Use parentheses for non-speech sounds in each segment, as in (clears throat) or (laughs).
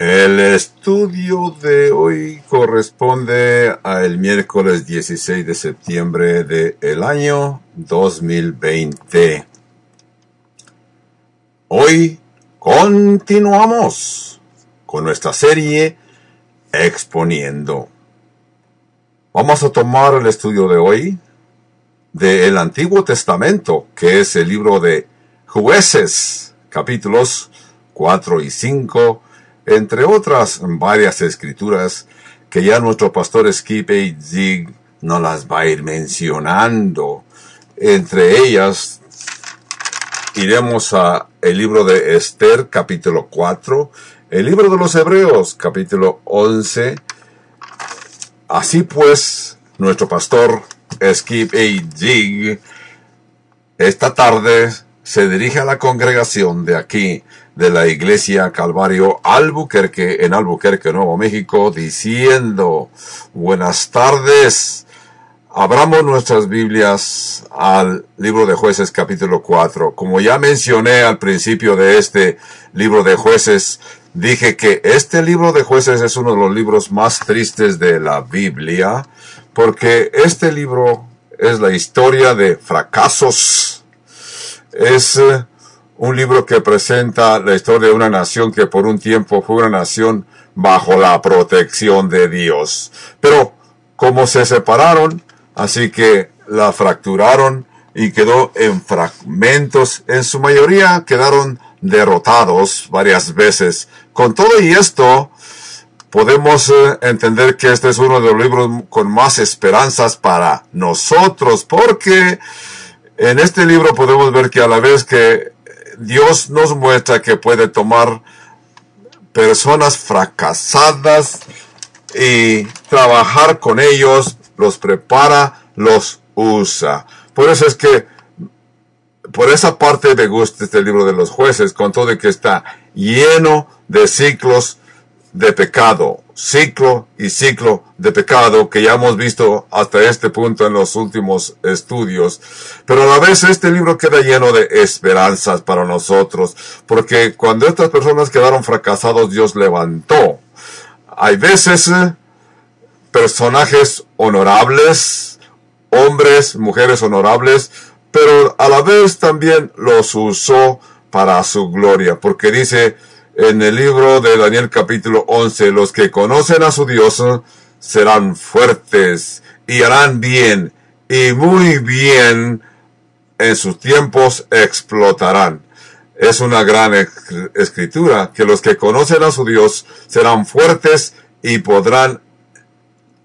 El estudio de hoy corresponde al miércoles 16 de septiembre del año 2020. Hoy continuamos con nuestra serie Exponiendo. Vamos a tomar el estudio de hoy del Antiguo Testamento, que es el libro de Jueces, capítulos 4 y 5, entre otras varias escrituras que ya nuestro pastor Skip A. Zig nos las va a ir mencionando. Entre ellas iremos a el libro de Esther capítulo 4, el libro de los Hebreos capítulo 11. Así pues, nuestro pastor Skip A. Zig esta tarde se dirige a la congregación de aquí de la iglesia Calvario Albuquerque en Albuquerque, Nuevo México, diciendo, buenas tardes, abramos nuestras Biblias al libro de jueces capítulo 4. Como ya mencioné al principio de este libro de jueces, dije que este libro de jueces es uno de los libros más tristes de la Biblia, porque este libro es la historia de fracasos, es un libro que presenta la historia de una nación que por un tiempo fue una nación bajo la protección de Dios. Pero como se separaron, así que la fracturaron y quedó en fragmentos, en su mayoría quedaron derrotados varias veces. Con todo y esto, podemos eh, entender que este es uno de los libros con más esperanzas para nosotros, porque en este libro podemos ver que a la vez que Dios nos muestra que puede tomar personas fracasadas y trabajar con ellos, los prepara, los usa. Por eso es que, por esa parte me gusta este libro de los jueces, con todo que está lleno de ciclos de pecado, ciclo y ciclo de pecado que ya hemos visto hasta este punto en los últimos estudios. Pero a la vez este libro queda lleno de esperanzas para nosotros, porque cuando estas personas quedaron fracasados, Dios levantó. Hay veces eh, personajes honorables, hombres, mujeres honorables, pero a la vez también los usó para su gloria, porque dice, en el libro de Daniel capítulo 11, los que conocen a su Dios serán fuertes y harán bien y muy bien en sus tiempos explotarán. Es una gran escritura que los que conocen a su Dios serán fuertes y podrán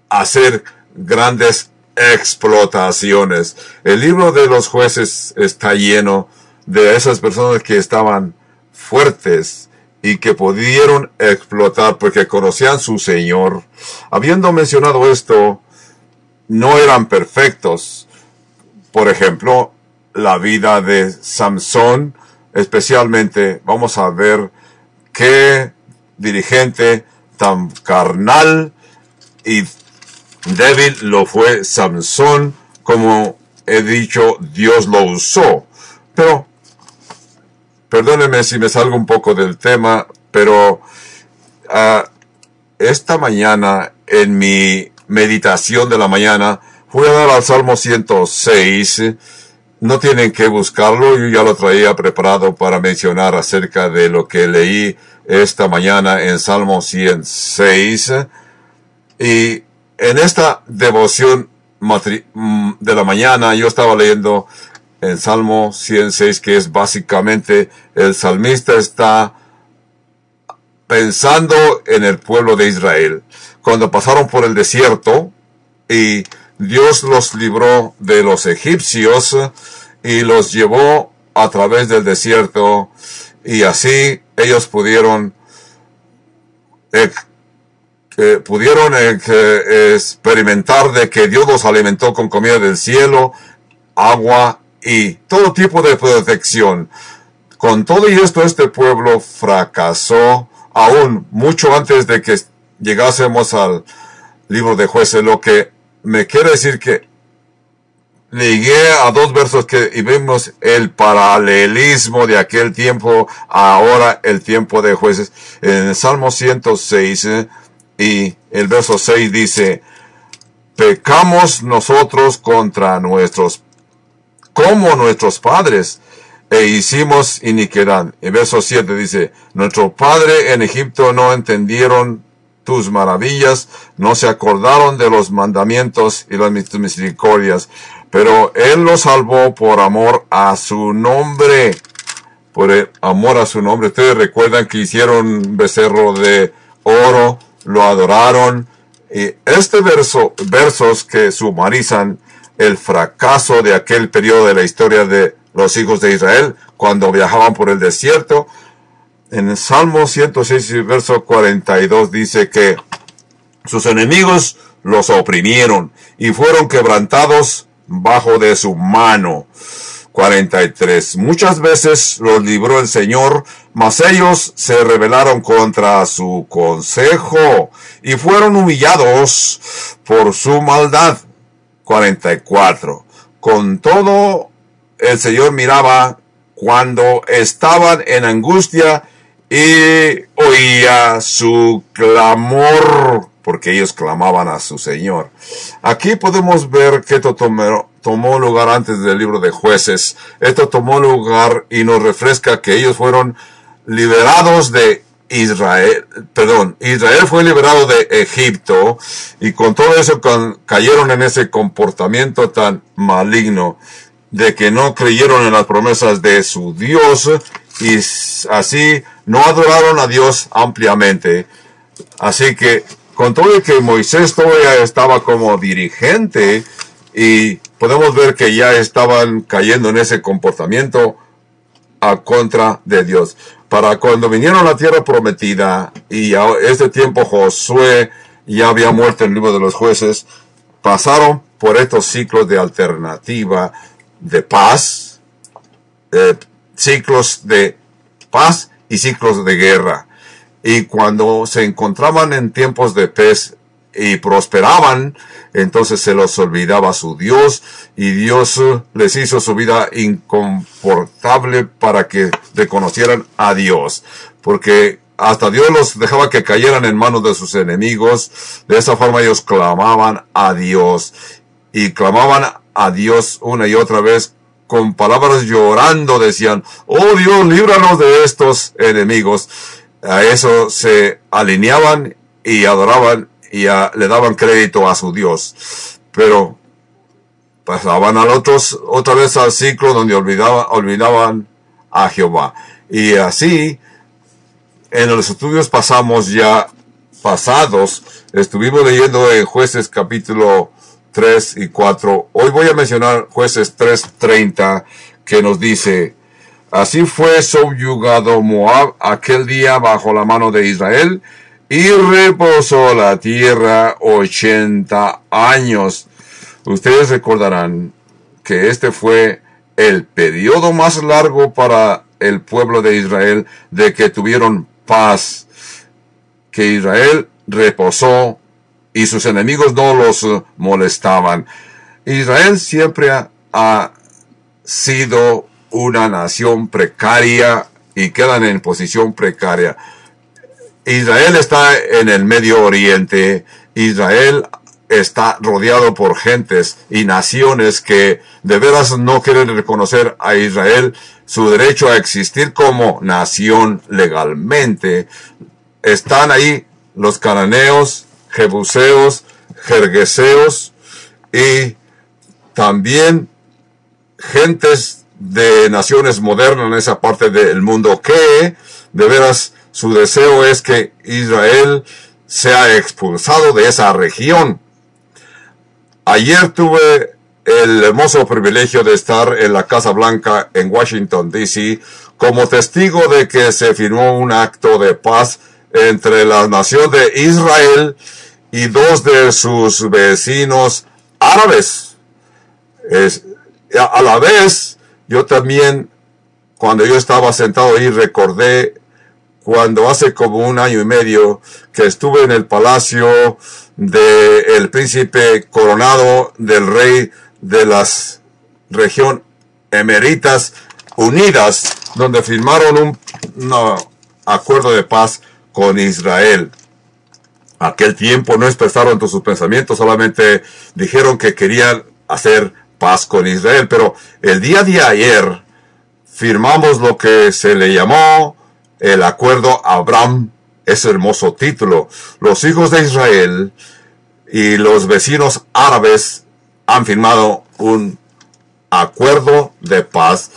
hacer grandes explotaciones. El libro de los jueces está lleno de esas personas que estaban fuertes, y que pudieron explotar porque conocían su Señor. Habiendo mencionado esto, no eran perfectos. Por ejemplo, la vida de Samson, especialmente, vamos a ver qué dirigente tan carnal y débil lo fue Samson, como he dicho, Dios lo usó. Pero Perdóneme si me salgo un poco del tema, pero uh, esta mañana en mi meditación de la mañana fui a dar al Salmo 106. No tienen que buscarlo, yo ya lo traía preparado para mencionar acerca de lo que leí esta mañana en Salmo 106. Y en esta devoción mm, de la mañana yo estaba leyendo en Salmo 106, que es básicamente el salmista está pensando en el pueblo de Israel. Cuando pasaron por el desierto y Dios los libró de los egipcios y los llevó a través del desierto y así ellos pudieron eh, pudieron eh, experimentar de que Dios los alimentó con comida del cielo, agua y todo tipo de protección. Con todo y esto, este pueblo fracasó aún mucho antes de que llegásemos al libro de jueces, lo que me quiere decir que ligué a dos versos que y vemos el paralelismo de aquel tiempo ahora el tiempo de jueces. En el Salmo 106 eh, y el verso 6 dice, pecamos nosotros contra nuestros, como nuestros padres, e hicimos iniquidad. El verso 7 dice, nuestro padre en Egipto no entendieron tus maravillas, no se acordaron de los mandamientos y las misericordias, pero Él los salvó por amor a su nombre. Por amor a su nombre. Ustedes recuerdan que hicieron becerro de oro, lo adoraron. Y este verso, versos que sumarizan el fracaso de aquel periodo de la historia de los hijos de Israel cuando viajaban por el desierto, en el Salmo 106, verso 42 dice que sus enemigos los oprimieron y fueron quebrantados bajo de su mano. 43. Muchas veces los libró el Señor, mas ellos se rebelaron contra su consejo y fueron humillados por su maldad. 44. Con todo, el Señor miraba cuando estaban en angustia y oía su clamor, porque ellos clamaban a su Señor. Aquí podemos ver que esto tomó, lugar antes del libro de jueces. Esto tomó lugar y nos refresca que ellos fueron liberados de Israel, perdón, Israel fue liberado de Egipto y con todo eso cayeron en ese comportamiento tan maligno de que no creyeron en las promesas de su Dios y así no adoraron a Dios ampliamente. Así que con todo que Moisés todavía estaba como dirigente y podemos ver que ya estaban cayendo en ese comportamiento a contra de Dios. Para cuando vinieron a la tierra prometida y a este tiempo Josué ya había muerto en el libro de los jueces, pasaron por estos ciclos de alternativa, de paz, eh, ciclos de paz y ciclos de guerra. Y cuando se encontraban en tiempos de pez y prosperaban, entonces se los olvidaba su Dios y Dios eh, les hizo su vida inconfortable para que reconocieran a Dios. Porque hasta Dios los dejaba que cayeran en manos de sus enemigos. De esa forma ellos clamaban a Dios y clamaban a Dios una y otra vez con palabras llorando decían, oh Dios, líbranos de estos enemigos. A eso se alineaban y adoraban y le daban crédito a su Dios. Pero pasaban al otros, otra vez al ciclo donde olvidaban, olvidaban a Jehová. Y así, en los estudios pasamos ya pasados, estuvimos leyendo en jueces capítulo 3 y 4. Hoy voy a mencionar jueces 3.30 que nos dice, así fue subyugado Moab aquel día bajo la mano de Israel y reposó la tierra 80 años. Ustedes recordarán que este fue el periodo más largo para el pueblo de Israel de que tuvieron paz, que Israel reposó y sus enemigos no los molestaban. Israel siempre ha, sido una nación precaria y quedan en posición precaria. Israel está en el Medio Oriente. Israel está rodeado por gentes y naciones que de veras no quieren reconocer a Israel su derecho a existir como nación legalmente. Están ahí los cananeos, jebuseos, jergueseos y también gentes de naciones modernas en esa parte del mundo que de veras su deseo es que Israel sea expulsado de esa región. Ayer tuve el hermoso privilegio de estar en la Casa Blanca en Washington, D.C., como testigo de que se firmó un acto de paz entre la nación de Israel y dos de sus vecinos árabes. a la vez, yo también, cuando yo estaba sentado ahí, recordé cuando hace como un año y medio que estuve en el palacio del príncipe coronado del rey de las región emeritas unidas, donde firmaron un, un acuerdo de paz con Israel. Aquel tiempo no expresaron sus pensamientos, solamente dijeron que querían hacer paz con Israel. Pero el día de ayer firmamos lo que se le llamó el acuerdo Abraham, ese hermoso título. Los hijos de Israel y los vecinos árabes han firmado un acuerdo de paz.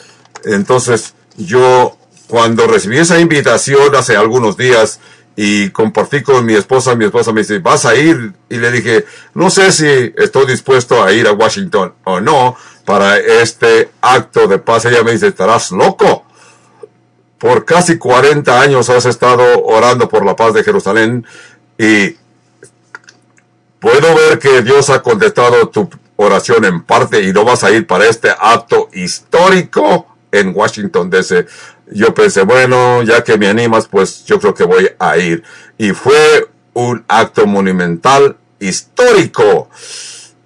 Entonces yo cuando recibí esa invitación hace algunos días y compartí con mi esposa, mi esposa me dice, ¿vas a ir? Y le dije, no sé si estoy dispuesto a ir a Washington o no para este acto de paz. Ella me dice, estarás loco. Por casi 40 años has estado orando por la paz de Jerusalén y puedo ver que Dios ha contestado tu oración en parte y no vas a ir para este acto histórico en Washington DC. Yo pensé, bueno, ya que me animas, pues yo creo que voy a ir. Y fue un acto monumental histórico.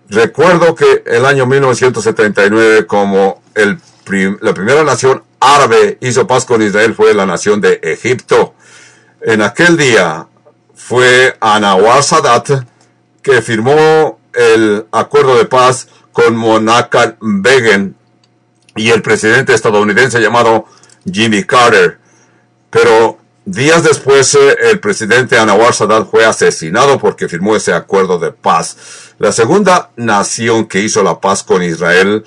Recuerdo que el año 1979, como el la primera nación árabe hizo paz con Israel, fue la nación de Egipto. En aquel día fue Anawar Sadat que firmó el acuerdo de paz con Monacan Begin y el presidente estadounidense llamado Jimmy Carter. Pero días después eh, el presidente Anwar Sadat fue asesinado porque firmó ese acuerdo de paz. La segunda nación que hizo la paz con Israel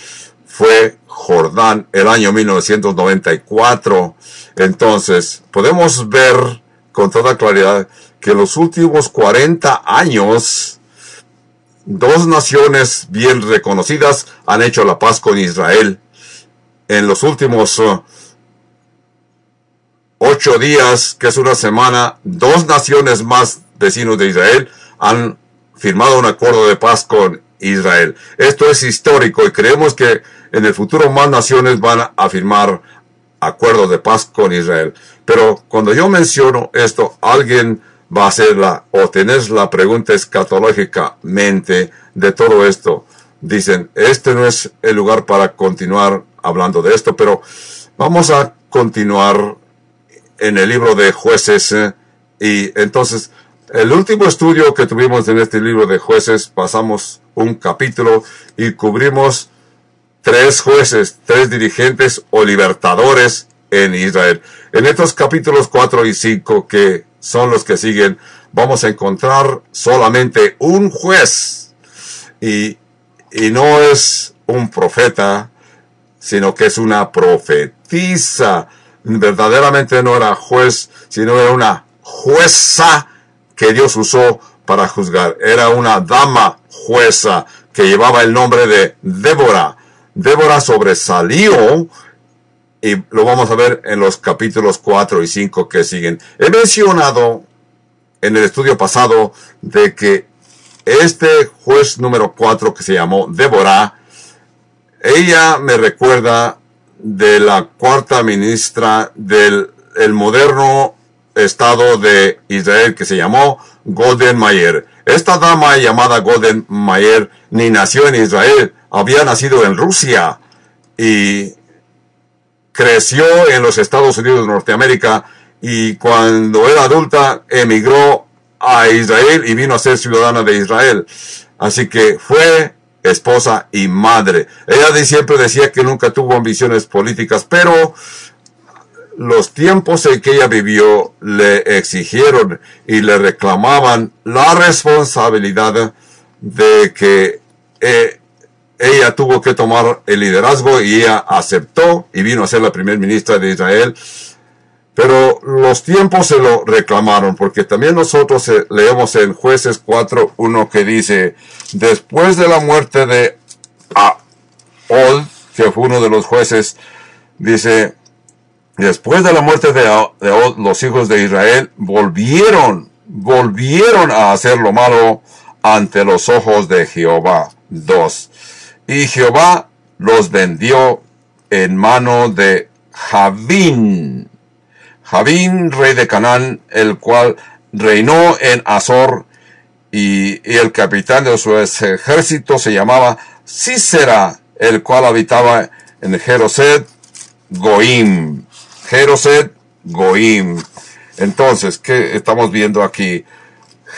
fue Jordán el año 1994. Entonces, podemos ver con toda claridad que los últimos 40 años, dos naciones bien reconocidas han hecho la paz con Israel en los últimos uh, ocho días, que es una semana, dos naciones más vecinos de Israel han firmado un acuerdo de paz con Israel. Esto es histórico y creemos que en el futuro más naciones van a firmar acuerdos de paz con Israel. Pero cuando yo menciono esto, alguien va a hacer la, o tener la pregunta escatológicamente de todo esto. Dicen, este no es el lugar para continuar hablando de esto, pero vamos a continuar en el libro de jueces. Eh, y entonces, el último estudio que tuvimos en este libro de jueces, pasamos un capítulo y cubrimos tres jueces, tres dirigentes o libertadores en Israel. En estos capítulos 4 y 5, que son los que siguen, vamos a encontrar solamente un juez. Y, y no es un profeta, sino que es una profetisa. Verdaderamente no era juez, sino era una jueza que Dios usó para juzgar. Era una dama jueza que llevaba el nombre de Débora. Débora sobresalió y lo vamos a ver en los capítulos 4 y 5 que siguen. He mencionado en el estudio pasado de que este juez número 4 que se llamó Débora ella me recuerda de la cuarta ministra del el moderno Estado de Israel que se llamó Golden Mayer. Esta dama llamada Golden Mayer ni nació en Israel, había nacido en Rusia y creció en los Estados Unidos de Norteamérica y cuando era adulta emigró a Israel y vino a ser ciudadana de Israel. Así que fue esposa y madre. Ella siempre decía que nunca tuvo ambiciones políticas, pero los tiempos en que ella vivió le exigieron y le reclamaban la responsabilidad de que eh, ella tuvo que tomar el liderazgo y ella aceptó y vino a ser la primer ministra de Israel pero los tiempos se lo reclamaron, porque también nosotros eh, leemos en jueces 4.1 que dice, después de la muerte de Aod, que fue uno de los jueces, dice, después de la muerte de Aod, los hijos de Israel volvieron, volvieron a hacer lo malo ante los ojos de Jehová. 2. Y Jehová los vendió en mano de Javín, Javín, rey de Canaán, el cual reinó en Azor, y, el capitán de su ejército se llamaba Sisera, el cual habitaba en Jeroset Goim. Jeroset Goim. Entonces, ¿qué estamos viendo aquí?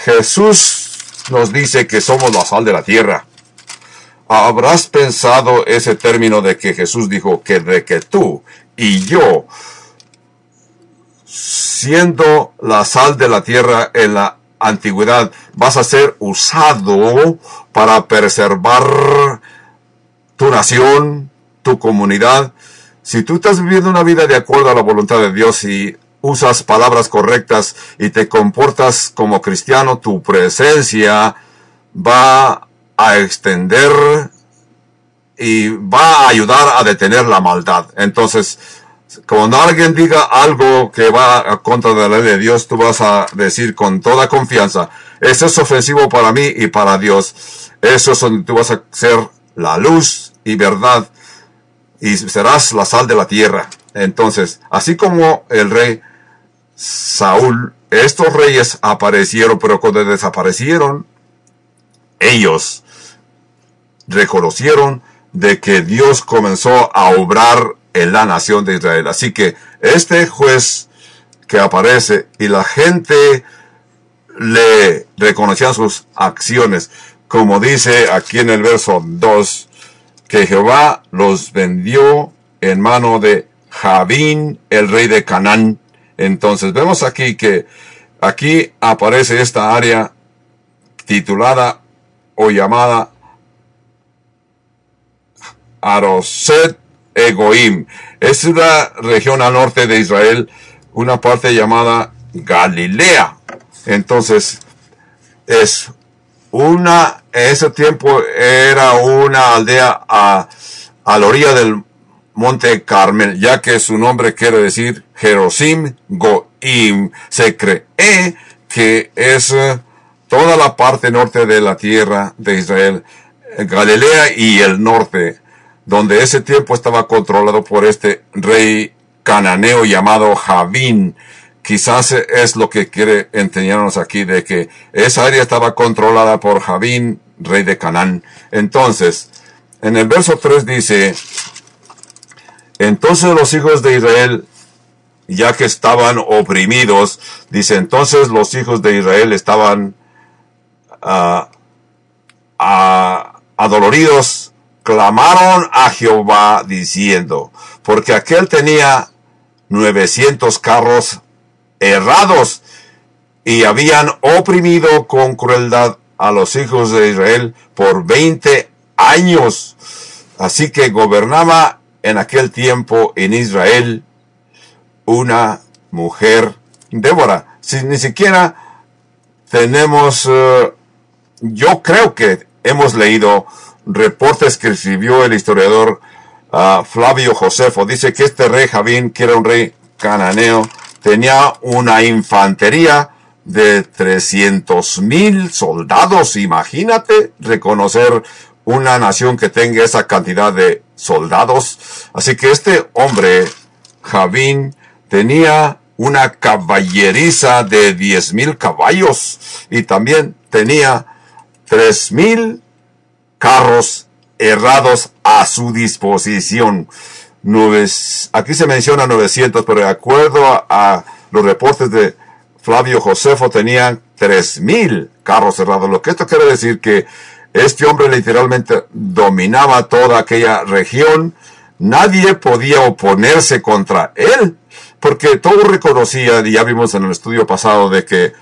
Jesús nos dice que somos la sal de la tierra. ¿Habrás pensado ese término de que Jesús dijo que de que tú y yo, siendo la sal de la tierra en la antigüedad, vas a ser usado para preservar tu nación, tu comunidad? Si tú estás viviendo una vida de acuerdo a la voluntad de Dios y usas palabras correctas y te comportas como cristiano, tu presencia va a extender y va a ayudar a detener la maldad. Entonces, cuando alguien diga algo que va a contra de la ley de Dios, tú vas a decir con toda confianza, eso es ofensivo para mí y para Dios. Eso es donde tú vas a ser la luz y verdad y serás la sal de la tierra. Entonces, así como el rey Saúl, estos reyes aparecieron, pero cuando desaparecieron, ellos reconocieron de que Dios comenzó a obrar en la nación de Israel. Así que este juez que aparece y la gente le reconocían sus acciones, como dice aquí en el verso 2, que Jehová los vendió en mano de Javín, el rey de Canaán, entonces vemos aquí que aquí aparece esta área titulada o llamada Aroset Egoim. Es una región al norte de Israel, una parte llamada Galilea. Entonces, es una, en ese tiempo era una aldea a, a la orilla del Monte Carmel, ya que su nombre quiere decir Jerosim Goim. Se cree que es eh, toda la parte norte de la tierra de Israel, Galilea y el norte, donde ese tiempo estaba controlado por este rey cananeo llamado Javín. Quizás es lo que quiere enseñarnos aquí de que esa área estaba controlada por Javín, rey de Canaán. Entonces, en el verso 3 dice, entonces los hijos de Israel, ya que estaban oprimidos, dice, entonces los hijos de Israel estaban uh, adoloridos, clamaron a Jehová diciendo, porque aquel tenía 900 carros errados y habían oprimido con crueldad a los hijos de Israel por 20 años. Así que gobernaba en aquel tiempo en Israel una mujer, Débora. Si ni siquiera tenemos, eh, yo creo que hemos leído reportes que escribió el historiador ah, Flavio Josefo. Dice que este rey Javín, que era un rey cananeo, tenía una infantería de 300 mil soldados. Imagínate reconocer una nación que tenga esa cantidad de soldados. Así que este hombre, Javín, tenía una caballeriza de diez mil caballos y también tenía tres mil carros errados a su disposición. aquí se menciona 900, pero de acuerdo a, los reportes de Flavio Josefo, tenían tres mil carros errados. Lo que esto quiere decir que este hombre literalmente dominaba toda aquella región. Nadie podía oponerse contra él, porque todo reconocía, y ya vimos en el estudio pasado, de que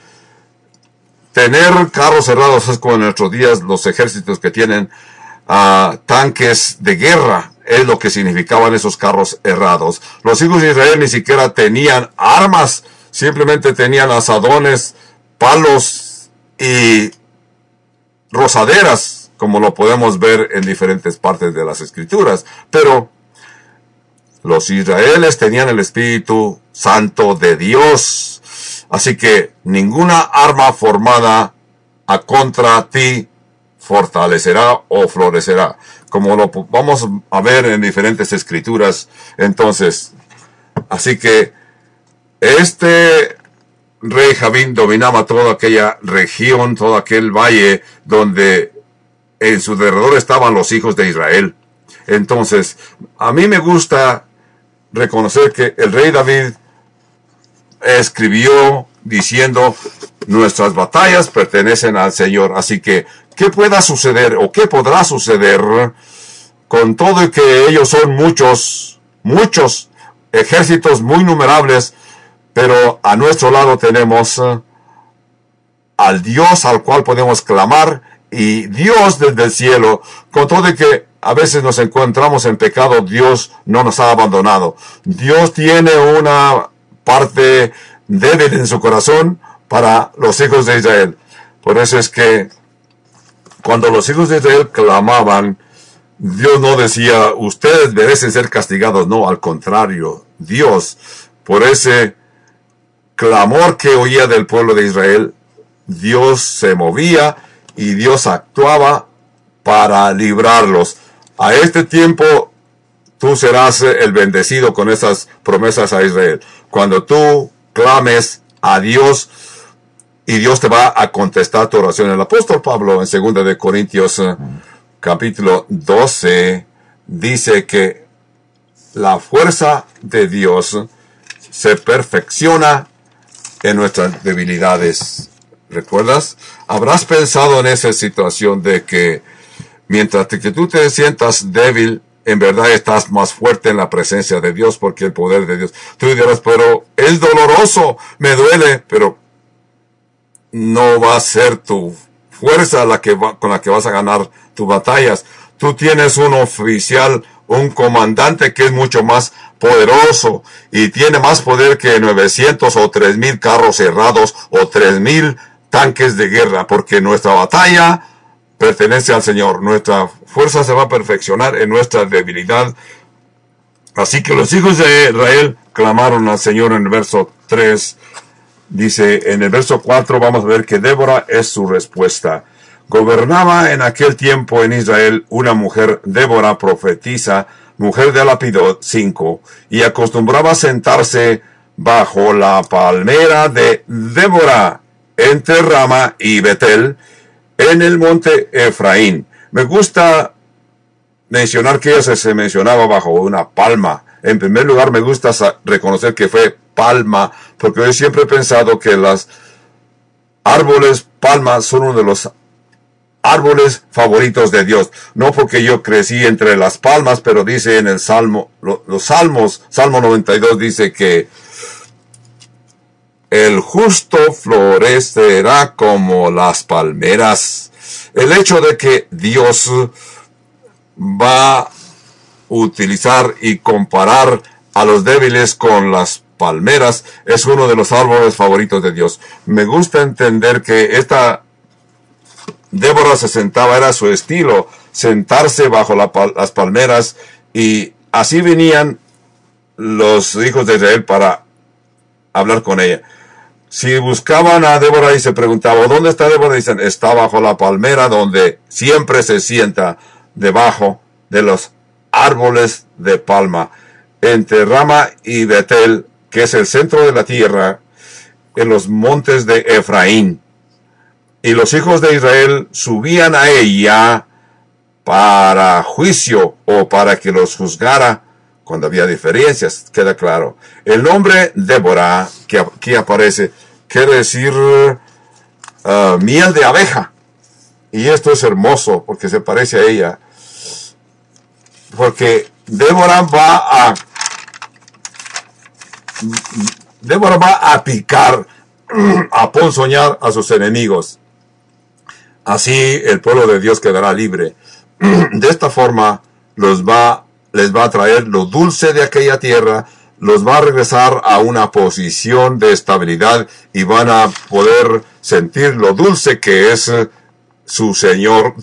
tener carros cerrados es como en nuestros días los ejércitos que tienen uh, tanques de guerra, es lo que significaban esos carros errados. Los hijos de Israel ni siquiera tenían armas, simplemente tenían asadones, palos y rosaderas, como lo podemos ver en diferentes partes de las escrituras. Pero los israelíes tenían el Espíritu Santo de Dios. Así que ninguna arma formada a contra ti fortalecerá o florecerá. Como lo vamos a ver en diferentes escrituras. Entonces, así que este rey Javín dominaba toda aquella región, todo aquel valle donde en su derredor estaban los hijos de Israel. Entonces, a mí me gusta reconocer que el rey David escribió diciendo, nuestras batallas pertenecen al Señor. Así que, ¿qué pueda suceder o qué podrá suceder con todo y que ellos son muchos, muchos ejércitos muy numerables, pero a nuestro lado tenemos eh, al Dios al cual podemos clamar y Dios desde el cielo, con todo que a veces nos encontramos en pecado, Dios no nos ha abandonado. Dios tiene una parte débil en su corazón para los hijos de Israel. Por eso es que cuando los hijos de Israel clamaban, Dios no decía, ustedes merecen ser castigados. No, al contrario, Dios, por ese clamor que oía del pueblo de Israel, Dios se movía y Dios actuaba para librarlos. A este tiempo tú serás el bendecido con esas promesas a Israel. Cuando tú clames a Dios y Dios te va a contestar tu oración. El apóstol Pablo en 2 de Corintios eh, capítulo 12 dice que la fuerza de Dios se perfecciona en nuestras debilidades. ¿Recuerdas? Habrás pensado en esa situación de que mientras que tú te sientas débil, en verdad estás más fuerte en la presencia de Dios porque el poder de Dios. Tú dirás, pero es doloroso, me duele, pero no va a ser tu fuerza la que con la que vas a ganar tus batallas. Tú tienes un oficial, un comandante que es mucho más poderoso y tiene más poder que 900 o 3000 carros cerrados o 3000 tanques de guerra, porque nuestra batalla pertenece al Señor. Nuestra fuerza se va a perfeccionar en nuestra debilidad. Así que los hijos de Israel clamaron al Señor en el verso 3. Dice en el verso 4 vamos a ver que Débora es su respuesta. Gobernaba en aquel tiempo en Israel una mujer, Débora profetiza, mujer de Lapidot 5, y acostumbraba sentarse bajo la palmera de Débora entre Rama y Betel, en el monte Efraín. Me gusta mencionar que ella se mencionaba bajo una palma. En primer lugar, me gusta reconocer que fue palma, porque yo siempre he pensado que las árboles palmas son uno de los árboles favoritos de Dios. No porque yo crecí entre las palmas, pero dice en el Salmo, los Salmos, Salmo 92 dice que el justo florecerá como las palmeras. El hecho de que Dios va a utilizar y comparar a los débiles con las palmeras es uno de los árboles favoritos de Dios. Me gusta entender que esta Débora se sentaba, era su estilo, sentarse bajo las palmeras y así venían los hijos de Israel para hablar con ella. Si buscaban a Débora y se preguntaban, ¿dónde está Débora? Dicen, está bajo la palmera donde siempre se sienta debajo de los árboles de palma. Entre Rama y Betel, que es el centro de la tierra, en los montes de Efraín. Y los hijos de Israel subían a ella para juicio o para que los juzgara cuando había diferencias, queda claro. El nombre Débora, que aquí aparece, quiere decir uh, miel de abeja. Y esto es hermoso porque se parece a ella. Porque Débora va a Débora va a picar, (clears throat) a ponzoñar a sus enemigos. Así el pueblo de Dios quedará libre. (clears throat) De esta forma los va les va a traer lo dulce de aquella tierra, los va a regresar a una posición de estabilidad y van a poder sentir lo dulce que es su Señor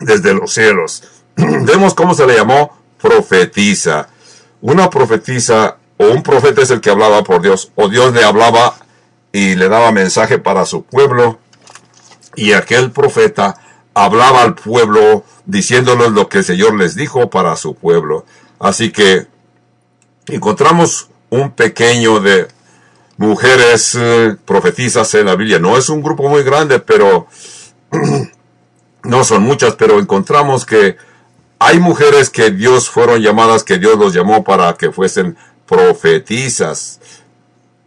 desde los cielos. (clears throat) Vemos cómo se le llamó profetiza. Una profetiza o un profeta es el que hablaba por Dios, o Dios le hablaba y le daba mensaje para su pueblo, y aquel profeta hablaba al pueblo diciéndoles lo que el Señor les dijo para su pueblo. Así que encontramos un pequeño de mujeres eh, profetizas en la Biblia. No es un grupo muy grande, pero (clears throat) no son muchas, pero encontramos que hay mujeres que Dios fueron llamadas, que Dios los llamó para que fuesen profetizas.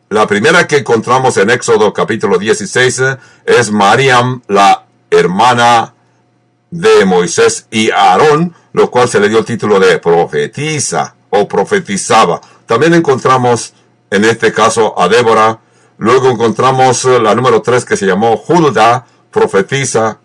La primera que encontramos en Éxodo capítulo 16 es Mariam, la hermana de Moisés y Aarón, lo cual se le dio el título de profetisa o profetizaba. También encontramos en este caso a Débora. Luego encontramos la número 3 que se llamó Hulda, profetiza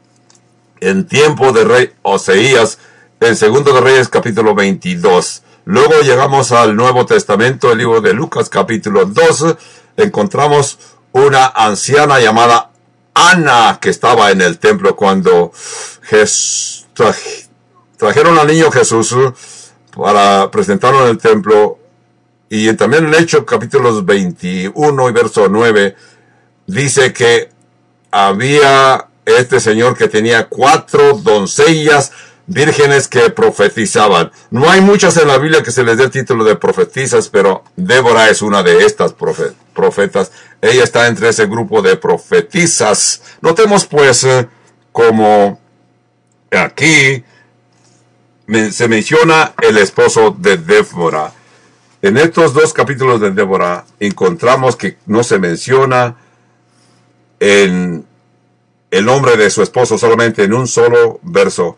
en tiempo de rey Oseías, en segundo de Reyes capítulo 22. Luego llegamos al Nuevo Testamento, el libro de Lucas capítulo 2, encontramos una anciana llamada Ana que estaba en el templo cuando trajeron al niño Jesús para presentarlo en el templo. Y también en Hechos capítulos 21 y verso 9 dice que había este señor que tenía cuatro doncellas vírgenes que profetizaban. No hay muchas en la Biblia que se les dé el título de profetizas, pero Débora es una de estas profetas. Ella está entre ese grupo de profetizas. Notemos pues eh, como aquí se menciona el esposo de Débora. En estos dos capítulos de Débora encontramos que no se menciona en el nombre de su esposo solamente en un solo verso.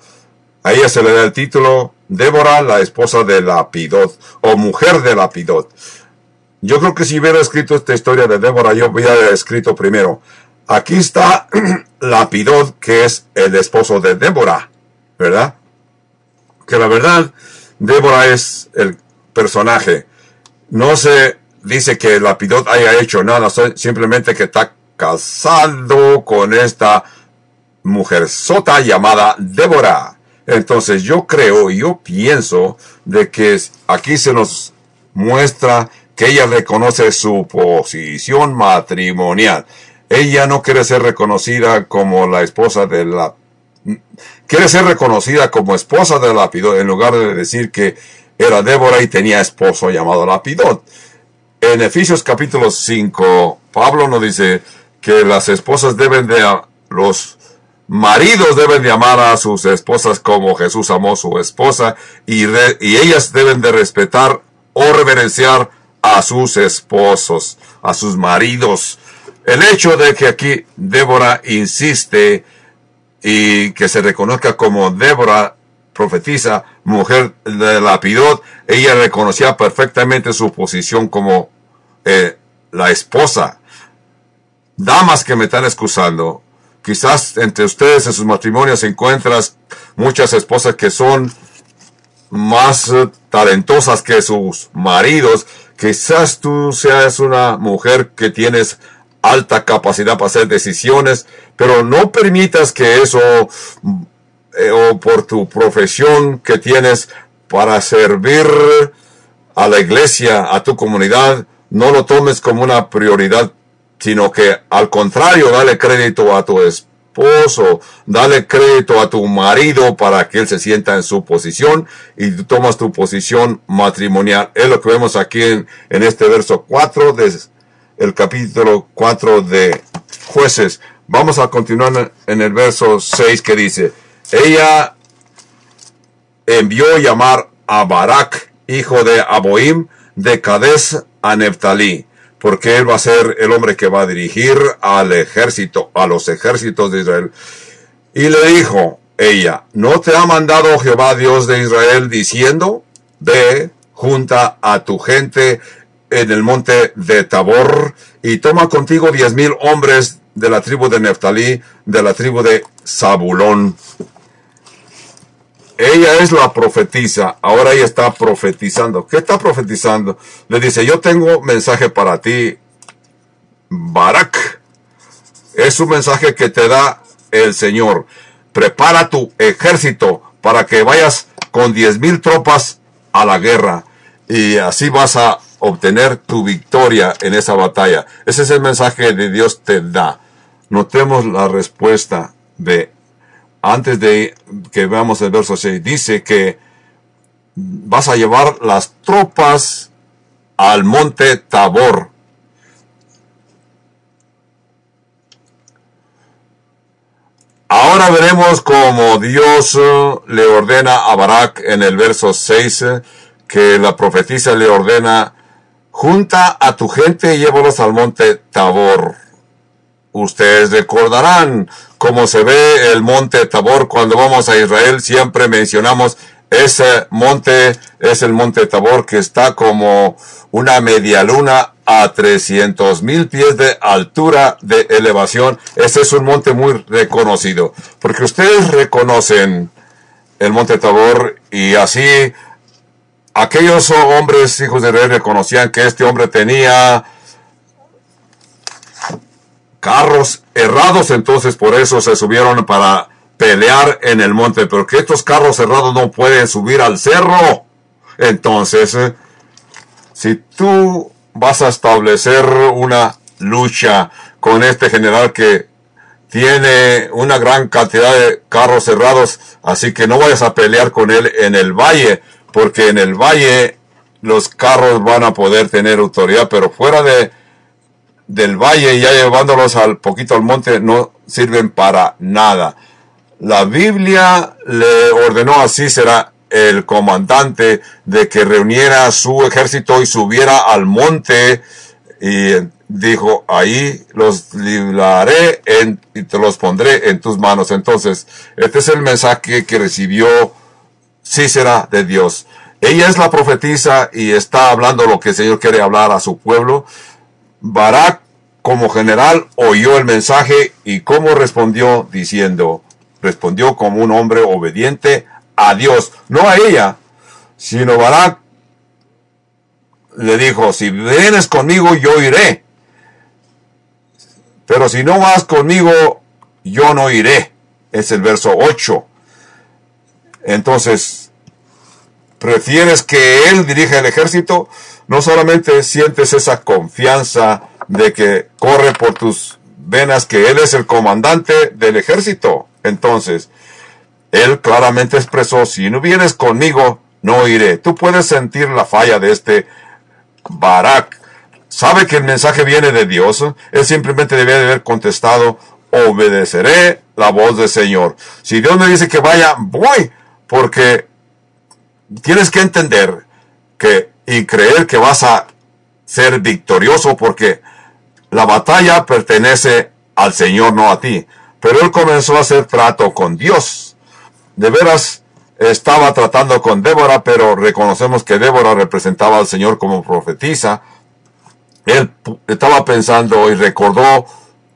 A ella se le da el título Débora, la esposa de Lapidot, o mujer de Lapidot. Yo creo que si hubiera escrito esta historia de Débora, yo hubiera escrito primero. Aquí está (clears throat) Lapidot, que es el esposo de Débora, ¿verdad? Que la verdad, Débora es el personaje. No se dice que Lapidot haya hecho nada, simplemente que está casado con esta mujer sota llamada Débora. Entonces yo creo, yo pienso de que aquí se nos muestra que ella reconoce su posición matrimonial. Ella no quiere ser reconocida como la esposa de la... Quiere ser reconocida como esposa de Lapidot en lugar de decir que era Débora y tenía esposo llamado Lapidot. En Efesios capítulo 5, Pablo nos dice que las esposas deben de... Los maridos deben de amar a sus esposas como Jesús amó a su esposa y, y ellas deben de respetar o reverenciar a sus esposos, a sus maridos. El hecho de que aquí Débora insiste y que se reconozca como Débora profetiza, mujer de Lapidot, ella reconocía perfectamente su posición como eh, la esposa. Damas que me están excusando, Quizás entre ustedes en sus matrimonios encuentras muchas esposas que son más eh, talentosas que sus maridos. Quizás tú seas una mujer que tienes alta capacidad para hacer decisiones, pero no permitas que eso eh, o por tu profesión que tienes para servir a la iglesia, a tu comunidad, no lo tomes como una prioridad sino que al contrario, dale crédito a tu esposo, dale crédito a tu marido para que él se sienta en su posición y tú tomas tu posición matrimonial. Es lo que vemos aquí en, este verso 4 del capítulo 4 de jueces. Vamos a continuar en el verso 6 que dice, ella envió llamar a Barak, hijo de Aboim, de Cades a Neftalí porque él va a ser el hombre que va a dirigir al ejército, a los ejércitos de Israel. Y le dijo ella, ¿no te ha mandado Jehová Dios de Israel diciendo, ve, junta a tu gente en el monte de Tabor y toma contigo diez mil hombres de la tribu de Neftalí, de la tribu de Zabulón ella es la profetisa, ahora ella está profetizando. ¿Qué está profetizando? Le dice, yo tengo mensaje para ti, Barak. Es un mensaje que te da el Señor. Prepara tu ejército para que vayas con diez mil tropas a la guerra y así vas a obtener tu victoria en esa batalla. Ese es el mensaje de Dios te da. Notemos la respuesta de antes de que veamos el verso 6, dice que vas a llevar las tropas al monte Tabor. Ahora veremos cómo Dios le ordena a Barak en el verso 6 eh, que la profetisa le ordena, junta a tu gente y llévalos al monte Tabor. Ustedes recordarán cómo se ve el monte Tabor cuando vamos a Israel. Siempre mencionamos ese monte, es el monte Tabor que está como una media luna a 300 mil pies de altura de elevación. Este es un monte muy reconocido, porque ustedes reconocen el monte Tabor y así aquellos hombres, hijos de rey, reconocían que este hombre tenía carros errados, entonces por eso se subieron para pelear en el monte, pero que estos carros errados no pueden subir al cerro. Entonces, eh, si tú vas a establecer una lucha con este general que tiene una gran cantidad de carros cerrados, así que no vayas a pelear con él en el valle, porque en el valle los carros van a poder tener autoridad, pero fuera de del valle ya llevándolos al poquito al monte no sirven para nada. La Biblia le ordenó así será el comandante de que reuniera su ejército y subiera al monte y dijo, ahí los libraré en, y te los pondré en tus manos. Entonces, este es el mensaje que recibió Cícera de Dios. Ella es la profetisa y está hablando lo que el Señor quiere hablar a su pueblo. Barak, como general, oyó el mensaje y cómo respondió diciendo, respondió como un hombre obediente a Dios, no a ella, sino Barak le dijo, si vienes conmigo, yo iré. Pero si no vas conmigo, yo no iré. Es el verso 8. Entonces, prefieres que Él dirija el ejército, no solamente sientes esa confianza de que corre por tus venas que Él es el comandante del ejército. Entonces, Él claramente expresó, si no vienes conmigo, no iré. Tú puedes sentir la falla de este Barak. Sabe que el mensaje viene de Dios. Él simplemente debía de haber contestado, obedeceré la voz del Señor. Si Dios me dice que vaya, voy, porque tienes que entender que y creer que vas a ser victorioso porque la batalla pertenece al Señor, no a ti. Pero él comenzó a hacer trato con Dios. De veras, estaba tratando con Débora, pero reconocemos que Débora representaba al Señor como profetisa. Él estaba pensando y recordó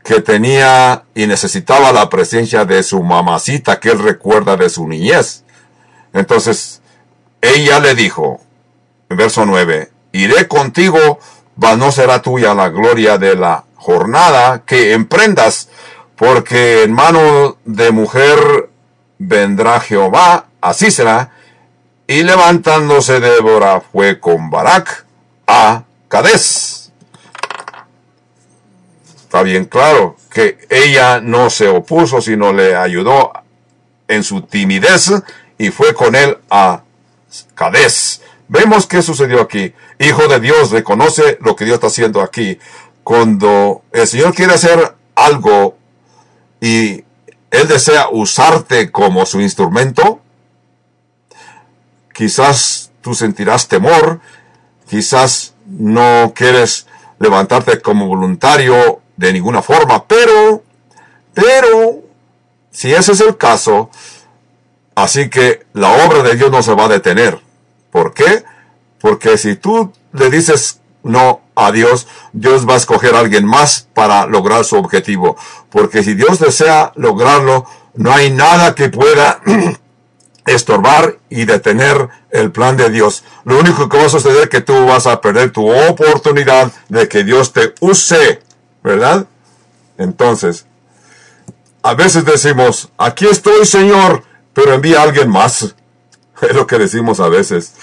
que tenía y necesitaba la presencia de su mamacita que él recuerda de su niñez. Entonces, ella le dijo, en verso 9, iré contigo, mas no será tuya la gloria de la jornada que emprendas, porque en mano de mujer vendrá Jehová así será. Y levantándose Débora fue con Barak a Cades. Está bien claro que ella no se opuso, sino le ayudó en su timidez y fue con él a Cades. Vemos qué sucedió aquí. Hijo de Dios reconoce lo que Dios está haciendo aquí. Cuando el Señor quiere hacer algo y Él desea usarte como su instrumento, quizás tú sentirás temor, quizás no quieres levantarte como voluntario de ninguna forma, pero, pero, si ese es el caso, así que la obra de Dios no se va a detener. ¿Por qué? Porque si tú le dices no a Dios, Dios va a escoger a alguien más para lograr su objetivo. Porque si Dios desea lograrlo, no hay nada que pueda (clears throat) estorbar y detener el plan de Dios. Lo único que va a suceder es que tú vas a perder tu oportunidad de que Dios te use, ¿verdad? Entonces, a veces decimos, aquí estoy Señor, pero envía a alguien más. (laughs) Es lo que decimos a veces.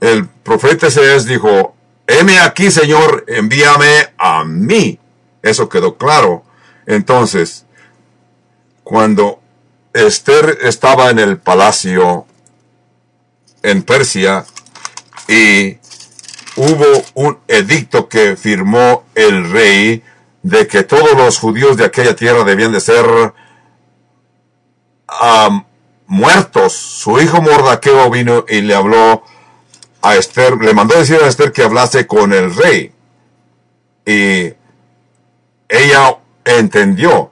El profeta Isaías dijo, heme aquí Señor, envíame a mí. Eso quedó claro. Entonces, cuando Esther estaba en el palacio en Persia y hubo un edicto que firmó el rey de que todos los judíos de aquella tierra debían de ser muertos, su hijo Mordaqueo vino y le habló a Esther, le mandó decir a Esther que hablase con el rey. Y ella entendió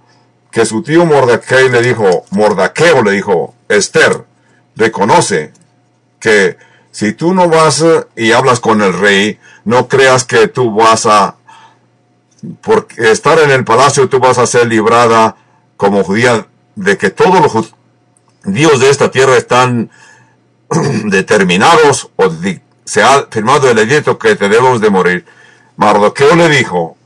que su tío Mordaqueo le dijo, Mordaqueo le dijo, Esther, reconoce que si tú no vas y hablas con el rey, no creas que tú vas a, por estar en el palacio, tú vas a ser librada como judía de que todos los judíos de esta tierra están (clears throat) determinados o se ha firmado el edicto que te debemos de morir. Mardoqueo le dijo,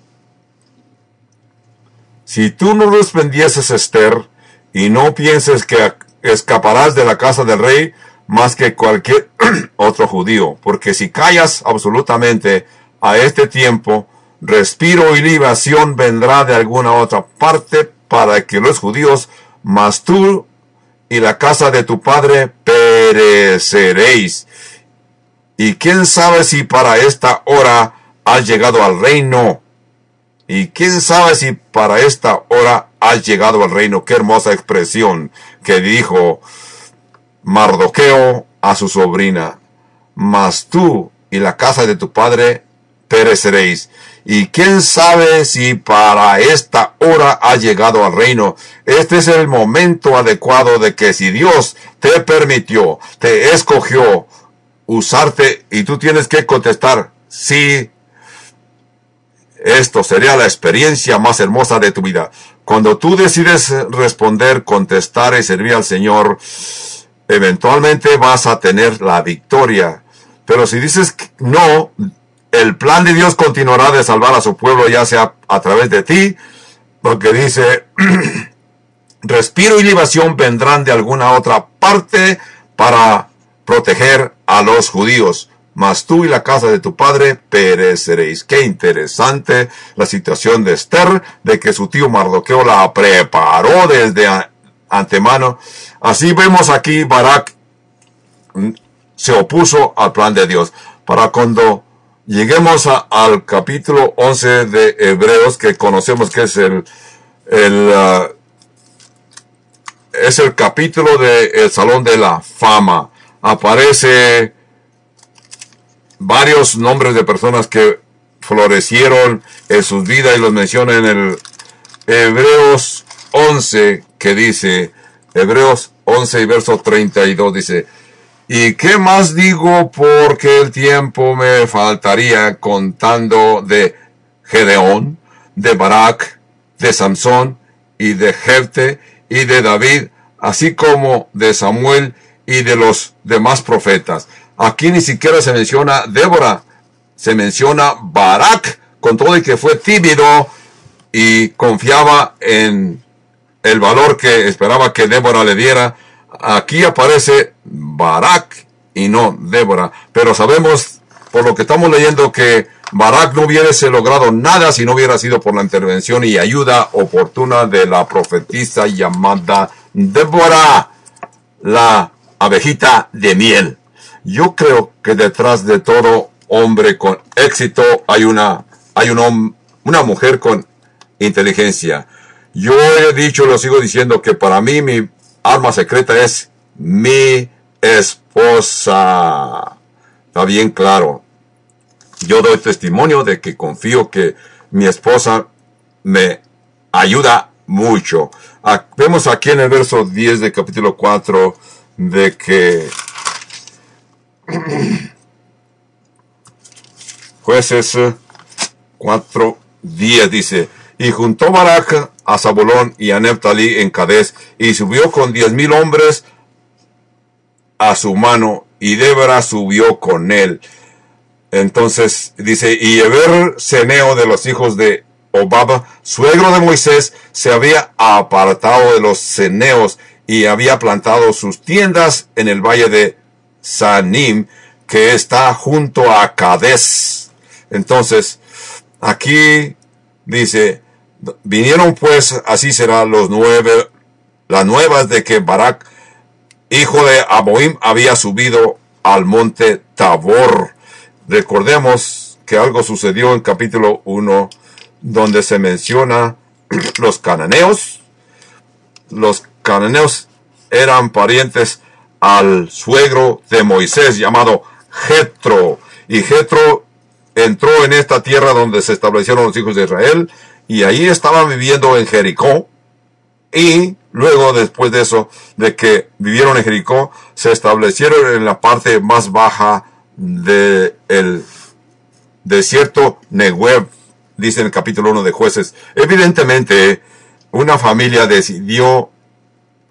si tú no respondieses Esther y no pienses que escaparás de la casa del rey más que cualquier (clears throat) otro judío, porque si callas absolutamente a este tiempo, respiro y libación vendrá de alguna otra parte para que los judíos, mas tú y la casa de tu padre pereceréis. Y quién sabe si para esta hora has llegado al reino. Y quién sabe si para esta hora has llegado al reino. Qué hermosa expresión que dijo Mardoqueo a su sobrina. Mas tú y la casa de tu padre pereceréis. Y quién sabe si para esta hora ha llegado al reino. Este es el momento adecuado de que si Dios te permitió, te escogió usarte y tú tienes que contestar sí. Esto sería la experiencia más hermosa de tu vida. Cuando tú decides responder, contestar y servir al Señor, eventualmente vas a tener la victoria. Pero si dices no, el plan de Dios continuará de salvar a su pueblo, ya sea a través de ti, porque dice, (clears throat) respiro y libación vendrán de alguna otra parte para proteger a los judíos. Mas tú y la casa de tu padre pereceréis. Qué interesante la situación de Esther, de que su tío Mardoqueo la preparó desde antemano. Así vemos aquí Barak mm, se opuso al plan de Dios. Para cuando lleguemos al capítulo 11 de Hebreos, que conocemos que es el, uh, es el capítulo del el Salón de la Fama. Aparece varios nombres de personas que florecieron en sus vidas y los menciona en el Hebreos 11 que dice, Hebreos 11 y verso 32 dice, ¿Y qué más digo porque el tiempo me faltaría contando de Gedeón, de Barak, de Samson y de Jefte y de David, así como de Samuel y de los demás profetas? Aquí ni siquiera se menciona Débora, se menciona Barak, con todo y que fue tímido y confiaba en el valor que esperaba que Débora le diera aquí aparece Barak y no Débora. Pero sabemos, por lo que estamos leyendo, que Barak no hubiese logrado nada si no hubiera sido por la intervención y ayuda oportuna de la profetisa llamada Débora, la abejita de miel. Yo creo que detrás de todo hombre con éxito hay una, hay un, una mujer con inteligencia. Yo he dicho, lo sigo diciendo, que para mí mi arma secreta es mi esposa. Está bien claro. Yo doy testimonio de que confío que mi esposa me ayuda mucho. Ah, vemos aquí en el verso 10 del capítulo 4 de que (clears throat) jueces 4 días dice, y juntó Barak a Zabulón y a Neptalí en Cades, y subió con diez mil hombres a su mano, y Débora subió con él. Entonces dice, y Eber Ceneo de los hijos de Obaba, suegro de Moisés, se había apartado de los ceneos y había plantado sus tiendas en el valle de Sanim, que está junto a Cades. Entonces, aquí dice, Vinieron pues, así será los nueve, las nuevas de que Barak, hijo de Aboim, había subido al monte Tabor. Recordemos que algo sucedió en capítulo 1, donde se menciona (clears throat) los cananeos. Los cananeos eran parientes al suegro de Moisés llamado Jetro. Y Jetro entró en esta tierra donde se establecieron los hijos de Israel y ahí estaban viviendo en Jericó. Y luego, después de eso, de que vivieron en Jericó, se establecieron en la parte más baja del desierto Negev, dice en el capítulo 1 de jueces. Evidentemente, una familia decidió,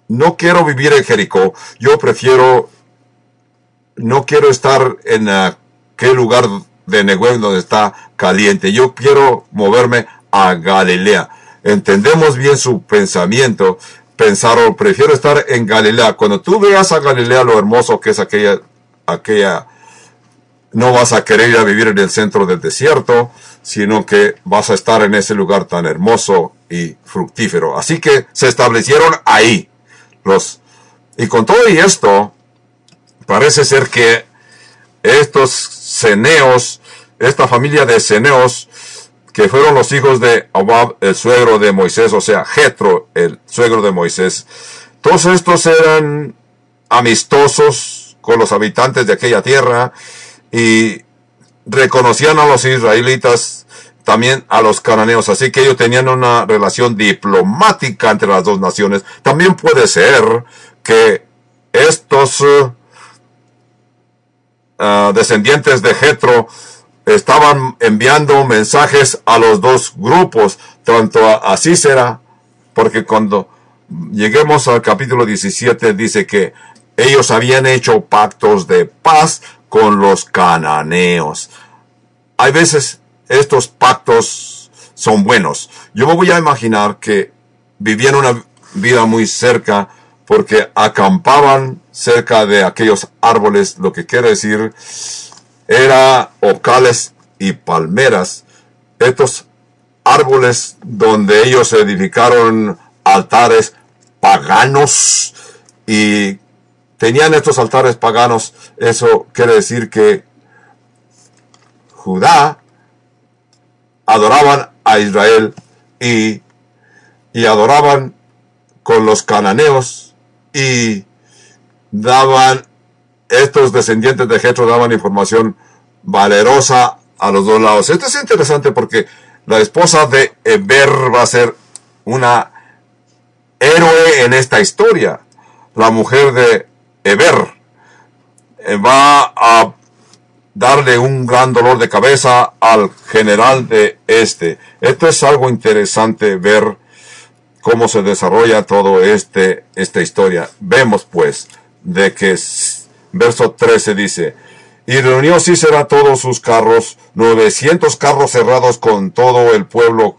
no quiero vivir en Jericó, yo prefiero, no quiero estar en aquel lugar de Negev donde está caliente, yo quiero moverme a Galilea. Entendemos bien su pensamiento, pensaron, prefiero estar en Galilea. Cuando tú veas a Galilea lo hermoso que es aquella, aquella, no vas a querer vivir en el centro del desierto, sino que vas a estar en ese lugar tan hermoso y fructífero. Así que se establecieron ahí. Los, y con todo y esto, parece ser que estos ceneos, esta familia de ceneos, que fueron los hijos de Obab, el suegro de Moisés, o sea, Jetro, el suegro de Moisés. Todos estos eran amistosos con los habitantes de aquella tierra y reconocían a los israelitas también a los cananeos, así que ellos tenían una relación diplomática entre las dos naciones. También puede ser que estos uh, descendientes de Jetro estaban enviando mensajes a los dos grupos, tanto a, Cícera, porque cuando lleguemos al capítulo 17 dice que ellos habían hecho pactos de paz con los cananeos. Hay veces estos pactos son buenos. Yo me voy a imaginar que vivían una vida muy cerca porque acampaban cerca de aquellos árboles, lo que quiere decir era ocales y palmeras, estos árboles donde ellos edificaron altares paganos y tenían estos altares paganos, eso quiere decir que Judá adoraban a Israel y, y adoraban con los cananeos y daban estos descendientes de Jetro daban información valerosa a los dos lados. Esto es interesante porque la esposa de Eber va a ser una héroe en esta historia. La mujer de Eber eh, va a darle un gran dolor de cabeza al general de este. Esto es algo interesante ver cómo se desarrolla todo este esta historia. Vemos pues de que verso 13 dice, y reunió Cícera todos sus carros, 900 carros cerrados con todo el pueblo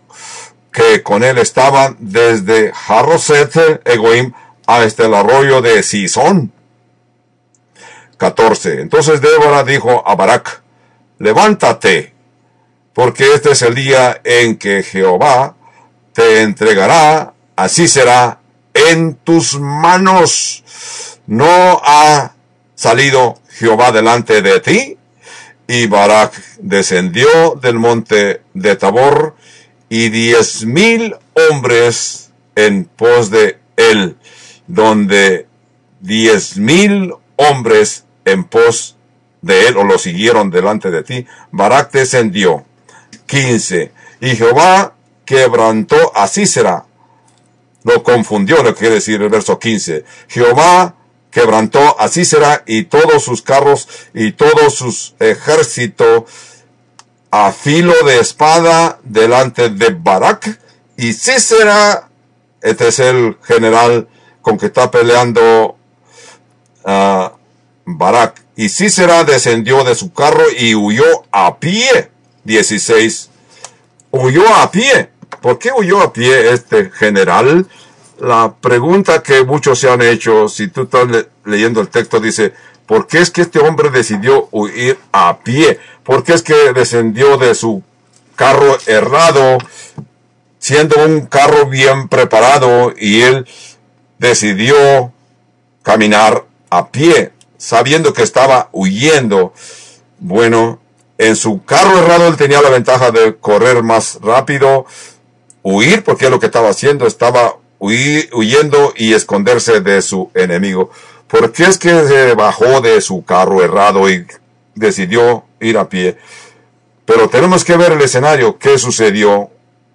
que con él estaban, desde Jarroset Egoim hasta el arroyo de Sison. 14. Entonces Débora dijo a Barak, levántate, porque este es el día en que Jehová te entregará, así será, en tus manos. No ha salido Jehová delante de ti. Y Barak descendió del monte de Tabor y diez mil hombres en pos de él, donde diez mil hombres en pos de él o lo siguieron delante de ti. Barak descendió. 15. Y Jehová quebrantó a Cícera. Lo confundió, lo quiere decir el verso 15. Jehová quebrantó a Cícera y todos sus carros y todos sus ejércitos a filo de espada delante de Barak. Y Cícera, este es el general con que está peleando uh, Barak. Y Cícera descendió de su carro y huyó a pie. 16. Huyó a pie. ¿Por qué huyó a pie este general? La pregunta que muchos se han hecho, si tú estás leyendo el texto, dice, ¿por qué es que este hombre decidió huir a pie? ¿Por qué es que descendió de su carro errado, siendo un carro bien preparado, y él decidió caminar a pie, sabiendo que estaba huyendo? Bueno, en su carro errado él tenía la ventaja de correr más rápido, huir, porque es lo que estaba haciendo, estaba huyendo y esconderse de su enemigo. ¿Por qué es que se bajó de su carro errado y decidió ir a pie? Pero tenemos que ver el escenario. ¿Qué sucedió?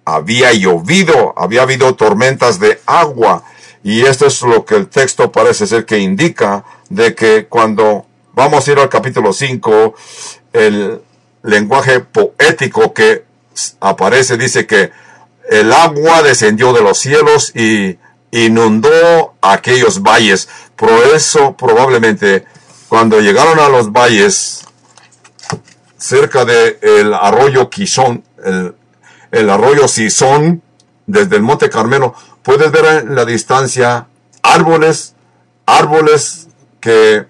Había llovido, había habido tormentas de agua. Y esto es lo que el texto parece ser que indica de que cuando vamos a ir al capítulo 5, el lenguaje poético que aparece dice que el agua descendió de los cielos y inundó aquellos valles. Por eso probablemente cuando llegaron a los valles cerca del el arroyo Quizón, el, el arroyo Sison, desde el Monte Carmelo, puedes ver en la distancia árboles, árboles que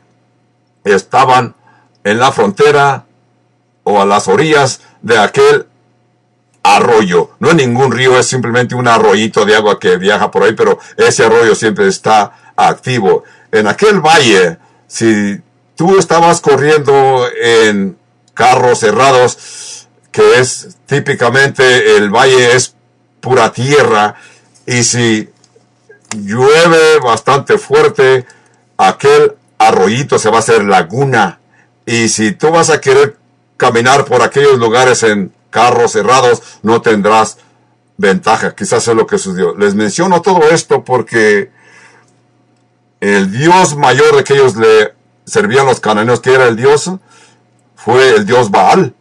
estaban en la frontera o a las orillas de aquel arroyo. No es ningún río, es simplemente un arroyito de agua que viaja por ahí, pero ese arroyo siempre está activo. En aquel valle, si tú estabas corriendo en carros cerrados, que es típicamente el valle es pura tierra, y si llueve bastante fuerte, aquel arroyito se va a hacer laguna. Y si tú vas a querer caminar por aquellos lugares en carros cerrados, no tendrás ventaja. Quizás es lo que sucedió. Les menciono todo esto porque el Dios mayor de que ellos le servían los cananeos, que era el Dios, fue el Dios Baal.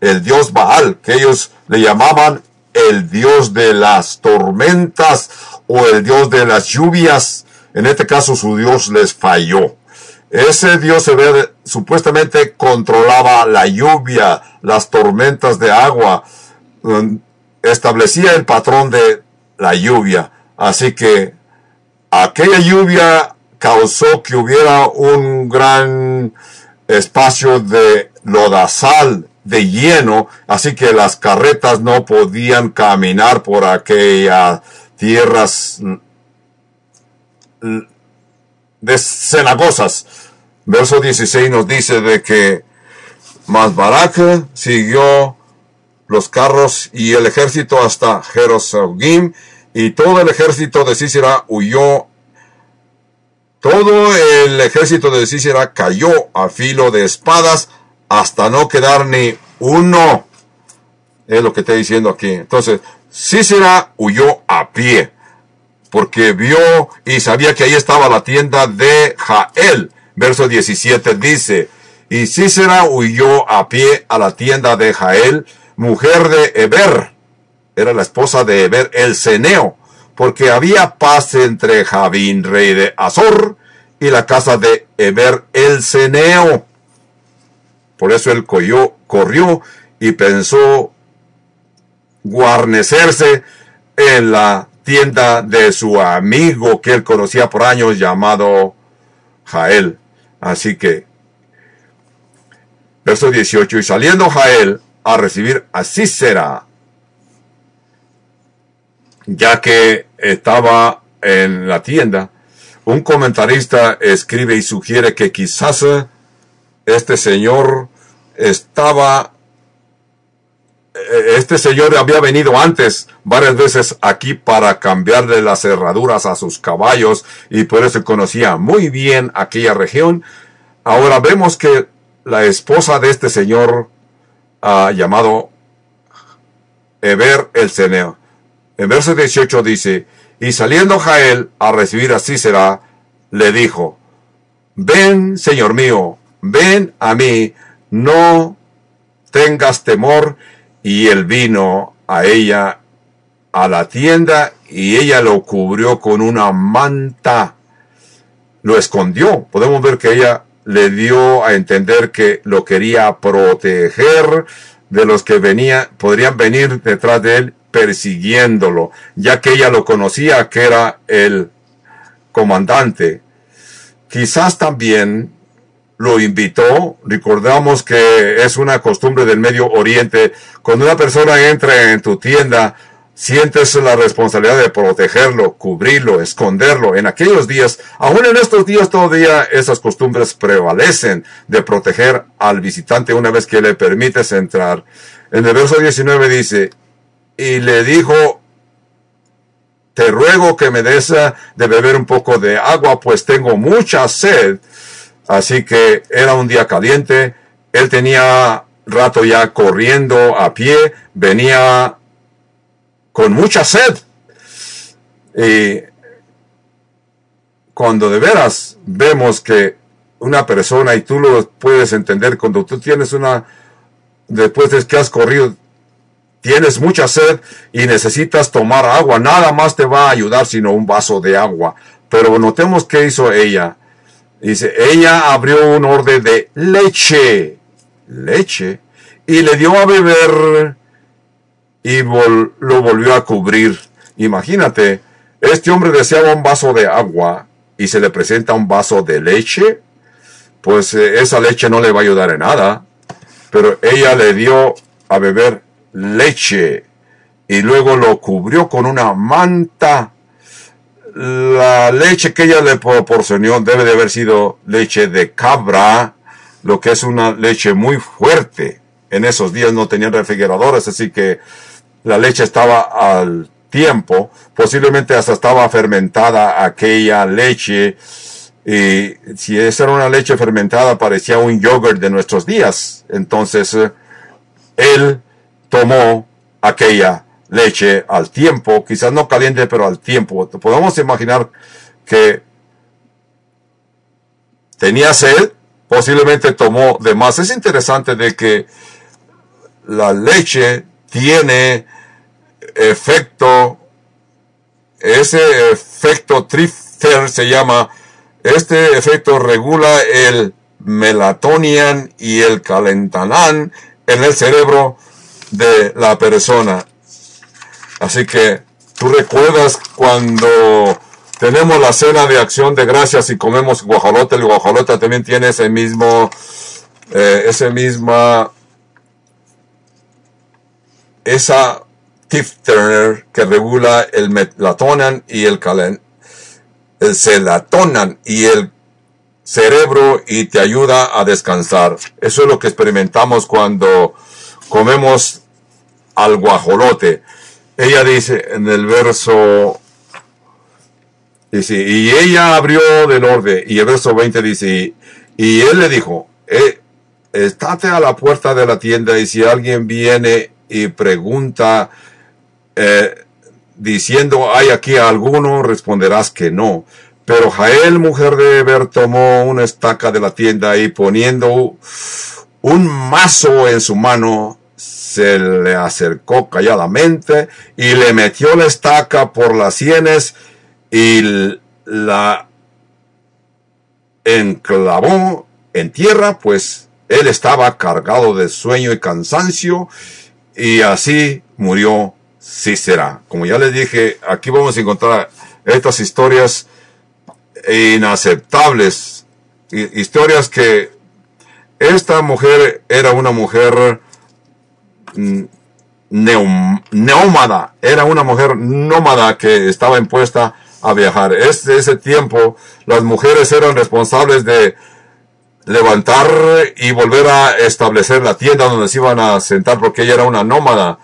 El Dios Baal, que ellos le llamaban el Dios de las tormentas o el Dios de las lluvias. En este caso su Dios les falló. Ese Dios se ve, supuestamente controlaba la lluvia, las tormentas de agua, um, establecía el patrón de la lluvia. Así que aquella lluvia causó que hubiera un gran espacio de lodazal, de hielo, así que las carretas no podían caminar por aquellas tierras de cenagosas. Verso 16 nos dice de que Mas Barak siguió los carros y el ejército hasta Jerusalén y todo el ejército de Cícera huyó. Todo el ejército de Cícera cayó a filo de espadas hasta no quedar ni uno. Es lo que está diciendo aquí. Entonces, Cícera huyó a pie porque vio y sabía que ahí estaba la tienda de Jael. Verso 17 dice, y Cícera huyó a pie a la tienda de Jael, mujer de Eber, era la esposa de Eber el Ceneo, porque había paz entre Javín, rey de Azor, y la casa de Eber el Ceneo. Por eso él corrió, corrió y pensó guarnecerse en la tienda de su amigo que él conocía por años llamado Jael. Así que, verso 18, y saliendo Jael a recibir a Cícera, ya que estaba en la tienda, un comentarista escribe y sugiere que quizás este señor estaba eh, este señor había venido antes varias veces aquí para cambiarle las cerraduras a sus caballos y por eso conocía muy bien aquella región. Ahora vemos que la esposa de este señor uh, llamado Eber el Ceneo. En verso 18 dice, y saliendo Jael a recibir a Cícera, le dijo, ven, señor mío, ven a mí, no tengas temor, y él vino a ella a la tienda y ella lo cubrió con una manta. Lo escondió. Podemos ver que ella le dio a entender que lo quería proteger de los que venía, podrían venir detrás de él persiguiéndolo, ya que ella lo conocía que era el comandante. Quizás también lo invitó. Recordamos que es una costumbre del Medio Oriente. Cuando una persona entra en tu tienda, sientes la responsabilidad de protegerlo, cubrirlo, esconderlo. En aquellos días, aún en estos días todavía esas costumbres prevalecen de proteger al visitante una vez que le permites entrar. En el verso 19 dice, y le dijo te ruego que me des eh, de beber un poco de agua, pues tengo mucha sed. Así que era un día caliente, él tenía rato ya corriendo a pie, venía con mucha sed. Y cuando de veras vemos que una persona, y tú lo puedes entender, cuando tú tienes una, después de que has corrido, tienes mucha sed y necesitas tomar agua, nada más te va a ayudar sino un vaso de agua. Pero notemos qué hizo ella. Dice, ella abrió un orden de leche, leche, y le dio a beber y lo volvió a cubrir. Imagínate, este hombre deseaba un vaso de agua y se le presenta un vaso de leche, pues eh, esa leche no le va a ayudar en nada. Pero ella le dio a beber leche y luego lo cubrió con una manta. La leche que ella le proporcionó debe de haber sido leche de cabra, lo que es una leche muy fuerte. En esos días no tenían refrigeradores, así que la leche estaba al tiempo, posiblemente hasta estaba fermentada aquella leche, y si esa era una leche fermentada parecía un yogurt de nuestros días. Entonces, él tomó aquella leche al tiempo, quizás no caliente, pero al tiempo. Podemos imaginar que tenía sed, posiblemente tomó de más. Es interesante de que la leche tiene efecto, ese efecto trifter se llama, este efecto regula el melatonian y el calentanán en el cerebro de la persona. Así que tú recuerdas cuando tenemos la cena de acción de gracias y comemos guajolote, el guajolote también tiene ese mismo, eh, ese misma, esa tifter que regula el melatonan y el el selatonan y el cerebro y te ayuda a descansar. Eso es lo que experimentamos cuando comemos al guajolote. Ella dice en el verso, dice, y ella abrió del orden, y el verso 20 dice, y, él le dijo, eh, estate a la puerta de la tienda y si alguien viene y pregunta, eh, diciendo, ¿hay aquí alguno? Responderás que no. Pero Jael, mujer de Eber, tomó una estaca de la tienda y poniendo un mazo en su mano, se le acercó calladamente y le metió la estaca por las sienes y la enclavó en tierra, pues él estaba cargado de sueño y cansancio y así murió Cícera. Como ya les dije, aquí vamos a encontrar estas historias inaceptables, historias que esta mujer era una mujer mm, neómada, era una mujer nómada que estaba impuesta a viajar. Desde ese tiempo las mujeres eran responsables de levantar y volver a establecer la tienda donde se iban a sentar porque ella era una nómada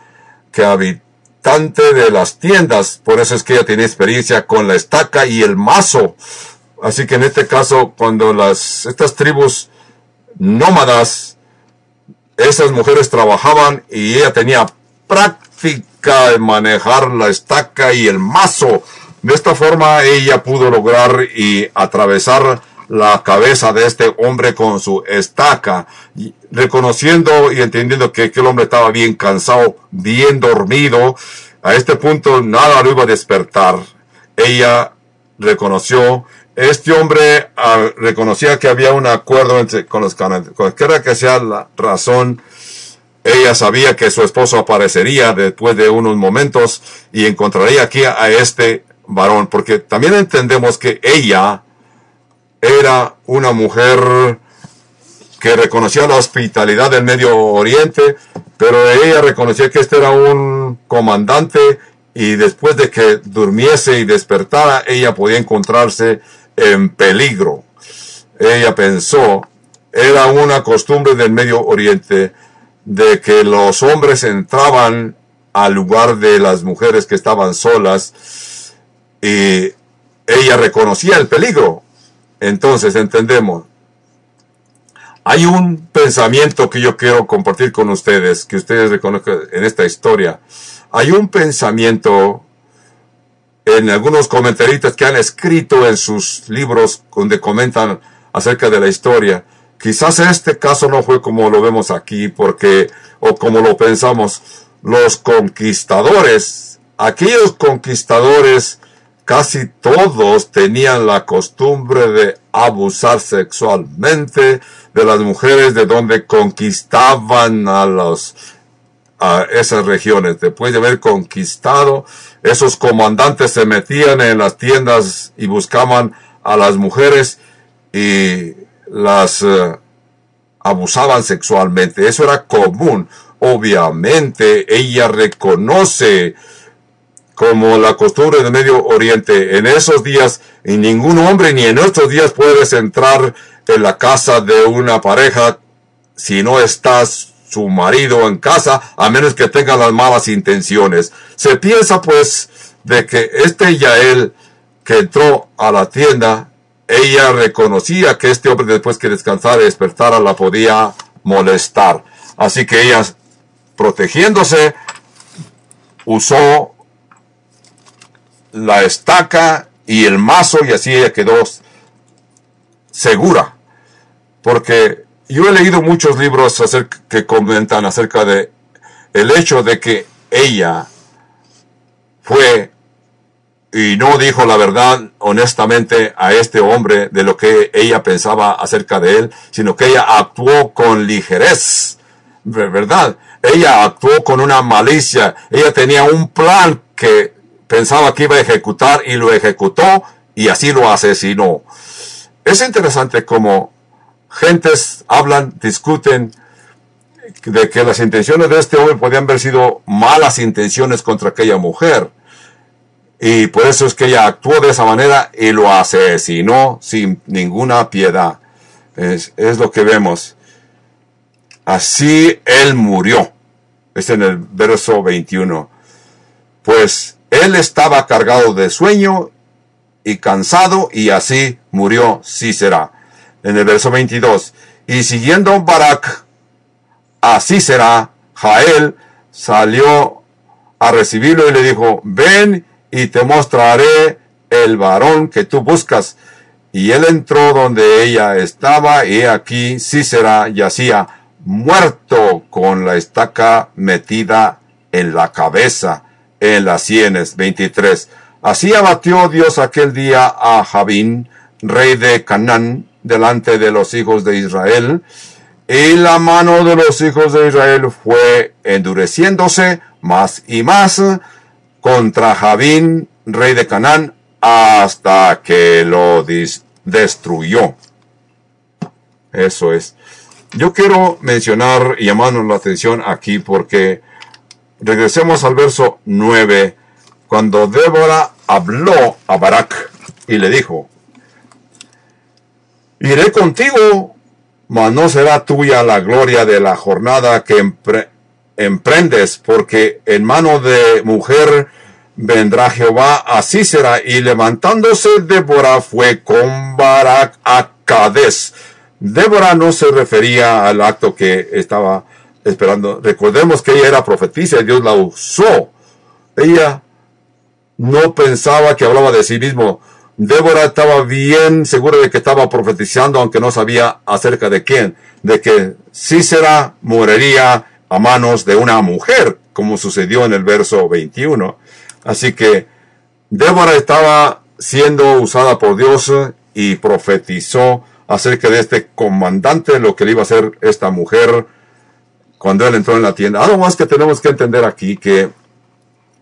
que de las tiendas. Por eso es que ella tenía experiencia con la estaca y el mazo. Así que en este caso, cuando las, estas tribus nómadas, esas mujeres trabajaban y ella tenía práctica en manejar la estaca y el mazo. De esta forma ella pudo lograr y atravesar la cabeza de este hombre con su estaca, reconociendo y entendiendo que aquel hombre estaba bien cansado, bien dormido. A este punto nada lo iba a despertar. Ella reconoció este hombre ah, reconocía que había un acuerdo entre, con los canadienses. Cualquiera que sea la razón, ella sabía que su esposo aparecería después de unos momentos y encontraría aquí a este varón, porque también entendemos que ella era una mujer que reconocía la hospitalidad del Medio Oriente, pero ella reconocía que este era un comandante y después de que durmiese y despertara, ella podía encontrarse en peligro. Ella pensó, era una costumbre del Medio Oriente de que los hombres entraban al lugar de las mujeres que estaban solas y ella reconocía el peligro. Entonces entendemos. Hay un pensamiento que yo quiero compartir con ustedes, que ustedes reconozcan en esta historia. Hay un pensamiento en algunos comentaristas que han escrito en sus libros donde comentan acerca de la historia. Quizás este caso no fue como lo vemos aquí, porque, o como lo pensamos, los conquistadores, aquellos conquistadores casi todos tenían la costumbre de abusar sexualmente de las mujeres de donde conquistaban a los a esas regiones. Después de haber conquistado, esos comandantes se metían en las tiendas y buscaban a las mujeres y las uh, abusaban sexualmente. Eso era común. Obviamente ella reconoce como la costumbre del Medio Oriente. En esos días, y ningún hombre ni en estos días puedes entrar en la casa de una pareja si no estás su marido en casa, a menos que tenga las malas intenciones. Se piensa pues de que este Yael que entró a la tienda, ella reconocía que este hombre después que descansara y despertara la podía molestar. Así que ella, protegiéndose, usó la estaca y el mazo y así ella quedó segura. Porque yo he leído muchos libros acerca, que comentan acerca de el hecho de que ella fue y no dijo la verdad honestamente a este hombre de lo que ella pensaba acerca de él, sino que ella actuó con ligerez, ¿verdad? Ella actuó con una malicia, ella tenía un plan que pensaba que iba a ejecutar y lo ejecutó y así lo asesinó. Es interesante cómo gentes hablan, discuten de que las intenciones de este hombre podían haber sido malas intenciones contra aquella mujer. Y por eso es que ella actuó de esa manera y lo asesinó sin ninguna piedad. Es, es lo que vemos. Así él murió. Es en el verso 21. Pues él estaba cargado de sueño y cansado y así murió Cícera. En el verso 22. Y siguiendo Barak a Cícera, Jael salió a recibirlo y le dijo, ven y te mostraré el varón que tú buscas. Y él entró donde ella estaba y aquí Cícera yacía muerto con la estaca metida en la cabeza en las sienes. 23. Así abatió Dios aquel día a Javín, rey de Canaán, delante de los hijos de Israel, y la mano de los hijos de Israel fue endureciéndose más y más contra Javín, rey de Canaán, hasta que lo destruyó. Eso es. Yo quiero mencionar y llamarnos la atención aquí porque Regresemos al verso 9, cuando Débora habló a Barak y le dijo, Iré contigo, mas no será tuya la gloria de la jornada que emprendes, porque en mano de mujer vendrá Jehová a Cícera. Y levantándose Débora fue con Barak a Cades. Débora no se refería al acto que estaba esperando. Recordemos que ella era profetisa y Dios la usó. Ella no pensaba que hablaba de sí mismo. Débora estaba bien segura de que estaba profetizando, aunque no sabía acerca de quién, de que Cícera moriría a manos de una mujer, como sucedió en el verso 21. Así que Débora estaba siendo usada por Dios y profetizó acerca de este comandante, lo que le iba a hacer esta mujer cuando él entró en la tienda. Algo más que tenemos que entender aquí, que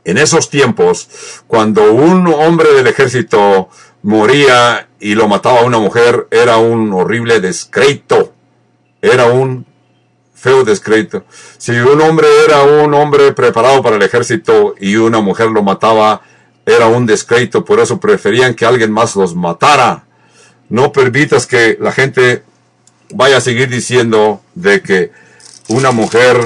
en esos tiempos, cuando un hombre del ejército moría y lo mataba a una mujer, era un horrible descrédito. Era un feo descrédito. Si un hombre era un hombre preparado para el ejército y una mujer lo mataba, era un descrédito. Por eso preferían que alguien más los matara. No permitas que la gente vaya a seguir diciendo de que una mujer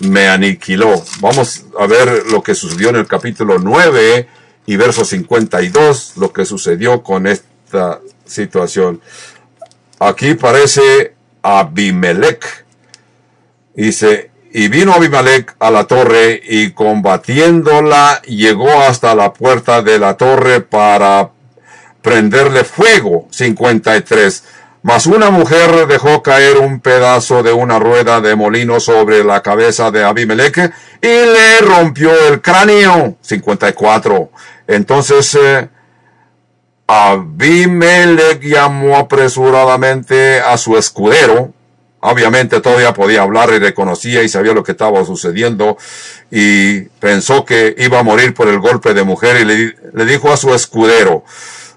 me aniquiló. Vamos a ver lo que sucedió en el capítulo 9 y verso 52, lo que sucedió con esta situación. Aquí parece Abimelech. Dice, y vino Abimelech a la torre y combatiéndola llegó hasta la puerta de la torre para prenderle fuego. 53. Mas una mujer dejó caer un pedazo de una rueda de molino sobre la cabeza de Abimelech y le rompió el cráneo. 54. Entonces eh, Abimelech llamó apresuradamente a su escudero. Obviamente todavía podía hablar y reconocía y sabía lo que estaba sucediendo y pensó que iba a morir por el golpe de mujer y le, le dijo a su escudero,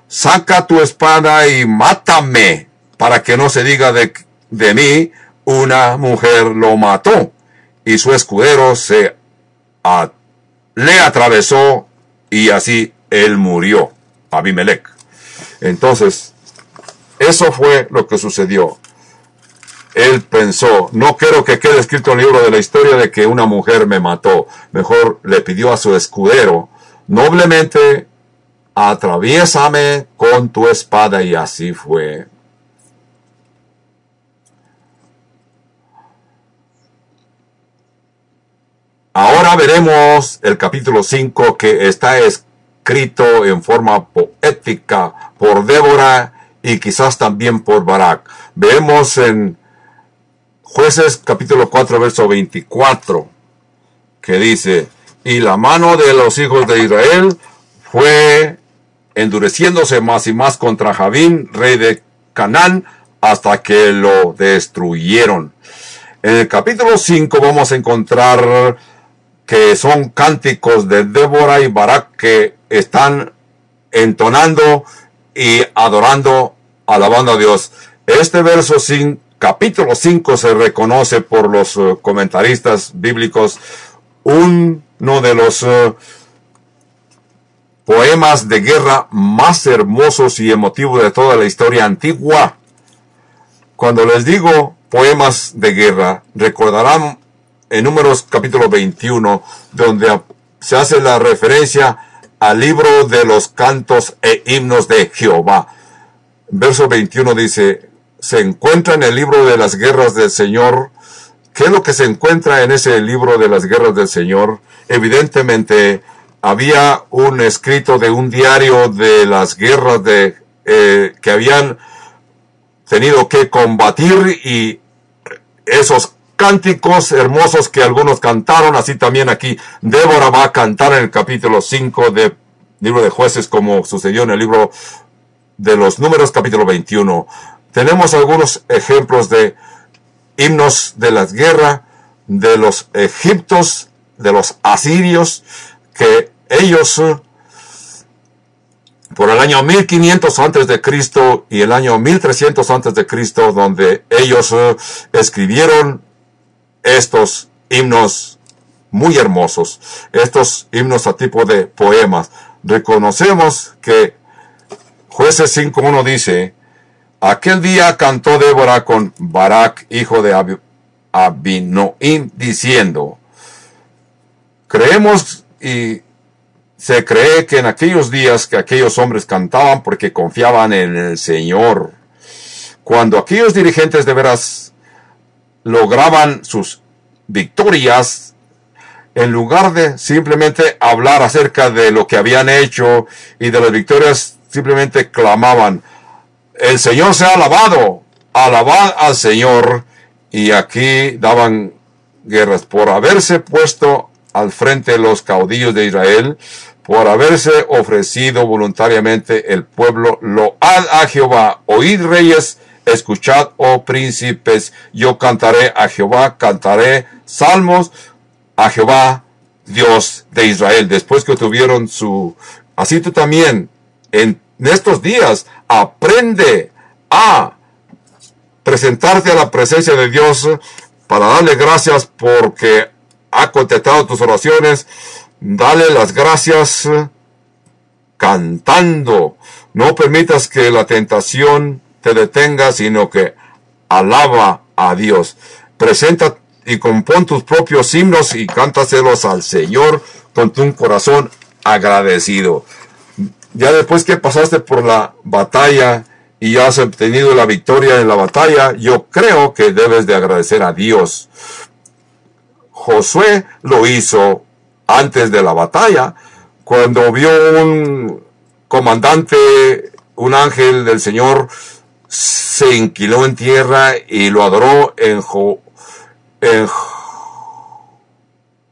saca tu espada y mátame para que no se diga de, de mí, una mujer lo mató. Y su escudero se le atravesó y así él murió, Abimelech. Entonces, eso fue lo que sucedió. Él pensó, no quiero que quede escrito en el libro de la historia de que una mujer me mató. Mejor le pidió a su escudero, noblemente, atraviésame con tu espada y así fue. Ahora veremos el capítulo 5 que está escrito en forma poética por Débora y quizás también por Barak. Vemos en Jueces capítulo 4 verso 24 que dice, y la mano de los hijos de Israel fue endureciéndose más y más contra Javín, rey de Canaán, hasta que lo destruyeron. En el capítulo 5 vamos a encontrar que son cánticos de Débora y Barak que están entonando y adorando, alabando a Dios. Este verso sin, capítulo 5 se reconoce por los eh, comentaristas bíblicos uno de los uh, poemas de guerra más hermosos y emotivos de toda la historia antigua. Cuando les digo poemas de guerra, recordarán en Números capítulo 21, donde se hace la referencia al libro de los cantos e himnos de Jehová. Verso 21 dice, se encuentra en el libro de las guerras del Señor. ¿Qué es lo que se encuentra en ese libro de las guerras del Señor? Evidentemente, había un escrito de un diario de las guerras de, eh, que habían tenido que combatir y esos cánticos hermosos que algunos cantaron, así también aquí Débora va a cantar en el capítulo 5 del libro de jueces como sucedió en el libro de los números capítulo 21. Tenemos algunos ejemplos de himnos de la guerra de los egiptos, de los asirios, que ellos por el año 1500 antes de Cristo y el año 1300 antes de Cristo, donde ellos eh, escribieron estos himnos muy hermosos, estos himnos a tipo de poemas. Reconocemos que Jueces 5.1 dice, aquel día cantó Débora con Barak, hijo de Abinoim, diciendo, creemos y se cree que en aquellos días que aquellos hombres cantaban porque confiaban en el Señor. Cuando aquellos dirigentes de veras lograban sus victorias, en lugar de simplemente hablar acerca de lo que habían hecho y de las victorias, simplemente clamaban, el Señor se ha alabado, alabad al Señor. Y aquí daban guerras por haberse puesto al frente los caudillos de Israel, por haberse ofrecido voluntariamente el pueblo, load a Jehová, oíd reyes, escuchad, oh príncipes, yo cantaré a Jehová, cantaré salmos a Jehová, Dios de Israel. Después que tuvieron su, así tú también, en estos días, aprende a presentarte a la presencia de Dios para darle gracias porque ha contestado tus oraciones, dale las gracias cantando. No permitas que la tentación te detenga, sino que alaba a Dios. Presenta y compón tus propios himnos y cántaselos al Señor con tu corazón agradecido. Ya después que pasaste por la batalla y has obtenido la victoria en la batalla, yo creo que debes de agradecer a Dios. Josué lo hizo antes de la batalla, cuando vio un comandante, un ángel del Señor, se inquiló en tierra y lo adoró en,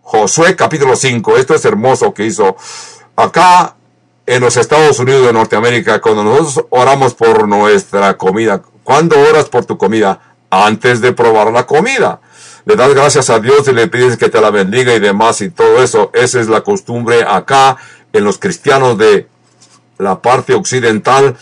Josué capítulo 5. Esto es hermoso que hizo acá en los Estados Unidos de Norteamérica, cuando nosotros oramos por nuestra comida. ¿Cuándo oras por tu comida? Antes de probar la comida. Le das gracias a Dios y le pides que te la bendiga y demás y todo eso. Esa es la costumbre acá en los cristianos de la parte occidental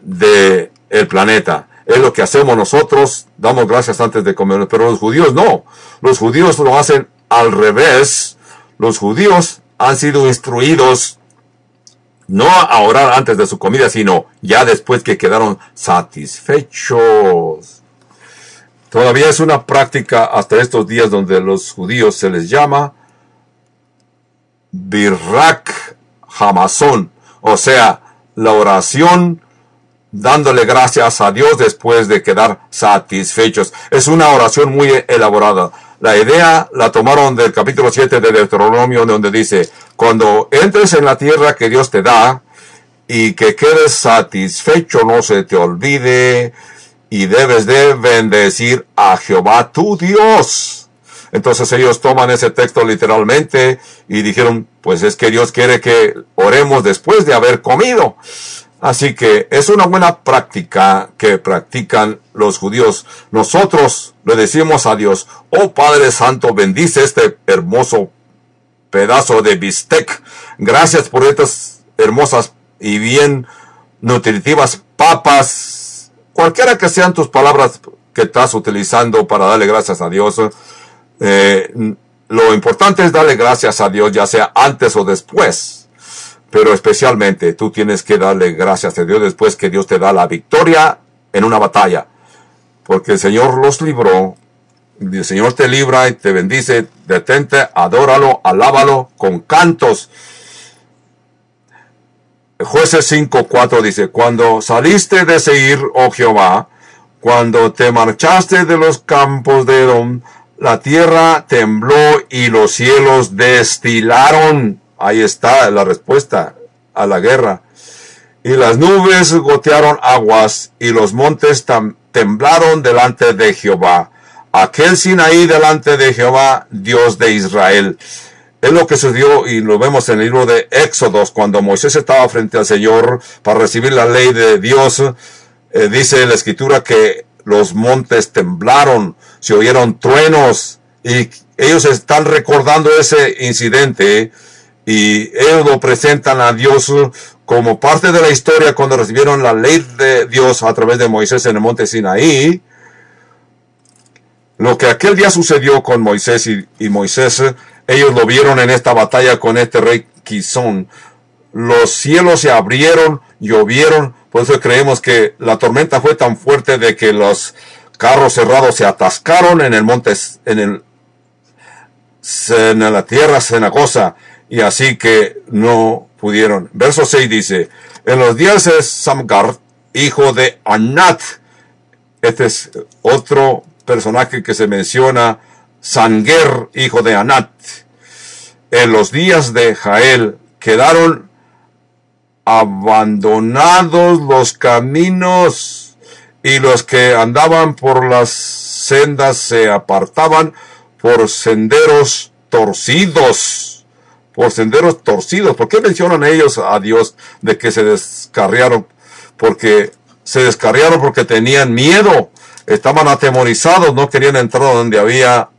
de el planeta. Es lo que hacemos nosotros, damos gracias antes de comer, pero los judíos no. Los judíos lo hacen al revés. Los judíos han sido instruidos no a orar antes de su comida, sino ya después que quedaron satisfechos. Todavía es una práctica hasta estos días donde los judíos se les llama Birrak Hamazón, o sea, la oración dándole gracias a Dios después de quedar satisfechos. Es una oración muy elaborada. La idea la tomaron del capítulo 7 de Deuteronomio donde dice, cuando entres en la tierra que Dios te da y que quedes satisfecho, no se te olvide y debes de bendecir a Jehová tu Dios. Entonces ellos toman ese texto literalmente y dijeron, pues es que Dios quiere que oremos después de haber comido. Así que es una buena práctica que practican los judíos. Nosotros le decimos a Dios, oh Padre Santo, bendice este hermoso pedazo de bistec. Gracias por estas hermosas y bien nutritivas papas. Cualquiera que sean tus palabras que estás utilizando para darle gracias a Dios. Eh, lo importante es darle gracias a Dios, ya sea antes o después pero especialmente tú tienes que darle gracias a Dios después que Dios te da la victoria en una batalla. Porque el Señor los libró, el Señor te libra y te bendice, detente, adóralo, alábalo con cantos. Jueces 5.4 dice, cuando saliste de Seir, oh Jehová, cuando te marchaste de los campos de Edom, la tierra tembló y los cielos destilaron Ahí está la respuesta a la guerra. Y las nubes gotearon aguas y los montes temblaron delante de Jehová. Aquel Sinaí delante de Jehová, Dios de Israel. Es lo que sucedió y lo vemos en el libro de Éxodos, cuando Moisés estaba frente al Señor para recibir la ley de Dios. Eh, dice la escritura que los montes temblaron, se oyeron truenos y ellos están recordando ese incidente y ellos lo presentan a Dios como parte de la historia cuando recibieron la ley de Dios a través de Moisés en el monte Sinaí. Lo que aquel día sucedió con Moisés y, Moisés, ellos lo vieron en esta batalla con este rey Quizón. Los cielos se abrieron, llovieron, por eso creemos que la tormenta fue tan fuerte de que los carros cerrados se atascaron en el monte, en el, en la tierra cenagosa y así que no pudieron. Verso 6 dice, en los días de Samgar, hijo de Anat, este es otro personaje que se menciona, Sanger, hijo de Anat, en los días de Jael quedaron abandonados los caminos y los que andaban por las sendas se apartaban por senderos torcidos por senderos torcidos. ¿Por qué mencionan ellos a Dios de que se descarriaron? Porque se descarriaron porque tenían miedo, estaban atemorizados, no querían entrar donde había,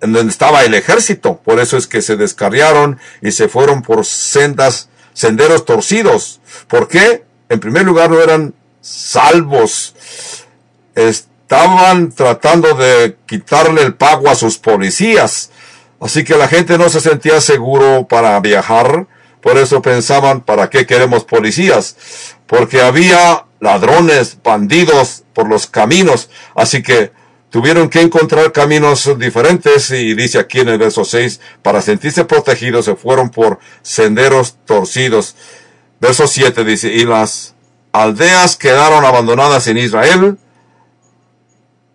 donde estaba el ejército. Por eso es que se descarriaron y se fueron por sendas, senderos torcidos. ¿Por qué? En primer lugar no eran salvos. Estaban tratando de quitarle el pago a sus policías Así que la gente no se sentía seguro para viajar, por eso pensaban, ¿para qué queremos policías? Porque había ladrones, bandidos por los caminos, así que tuvieron que encontrar caminos diferentes y dice aquí en el verso 6, para sentirse protegidos se fueron por senderos torcidos. Verso 7 dice, y las aldeas quedaron abandonadas en Israel,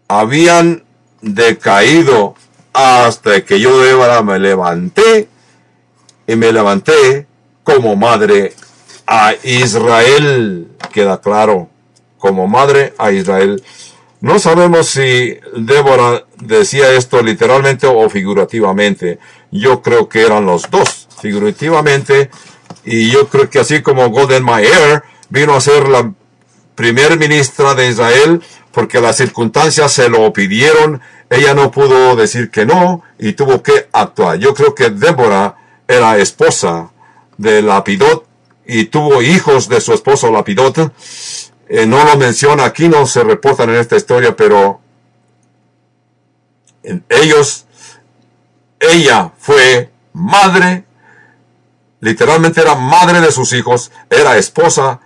habían decaído hasta que yo Débora me levanté y me levanté como madre a Israel. Queda claro, como madre a Israel. No sabemos si Débora decía esto literalmente o figurativamente. Yo creo que eran los dos, figurativamente. Y yo creo que así como Golden Mayer vino a ser la primer ministra de Israel porque las circunstancias se lo pidieron, ella no pudo decir que no y tuvo que actuar. Yo creo que Débora era esposa de Lapidot y tuvo hijos de su esposo Lapidot eh, no lo menciona aquí, no se reportan en esta historia, pero ellos, ella fue madre, literalmente era madre de sus hijos, era esposa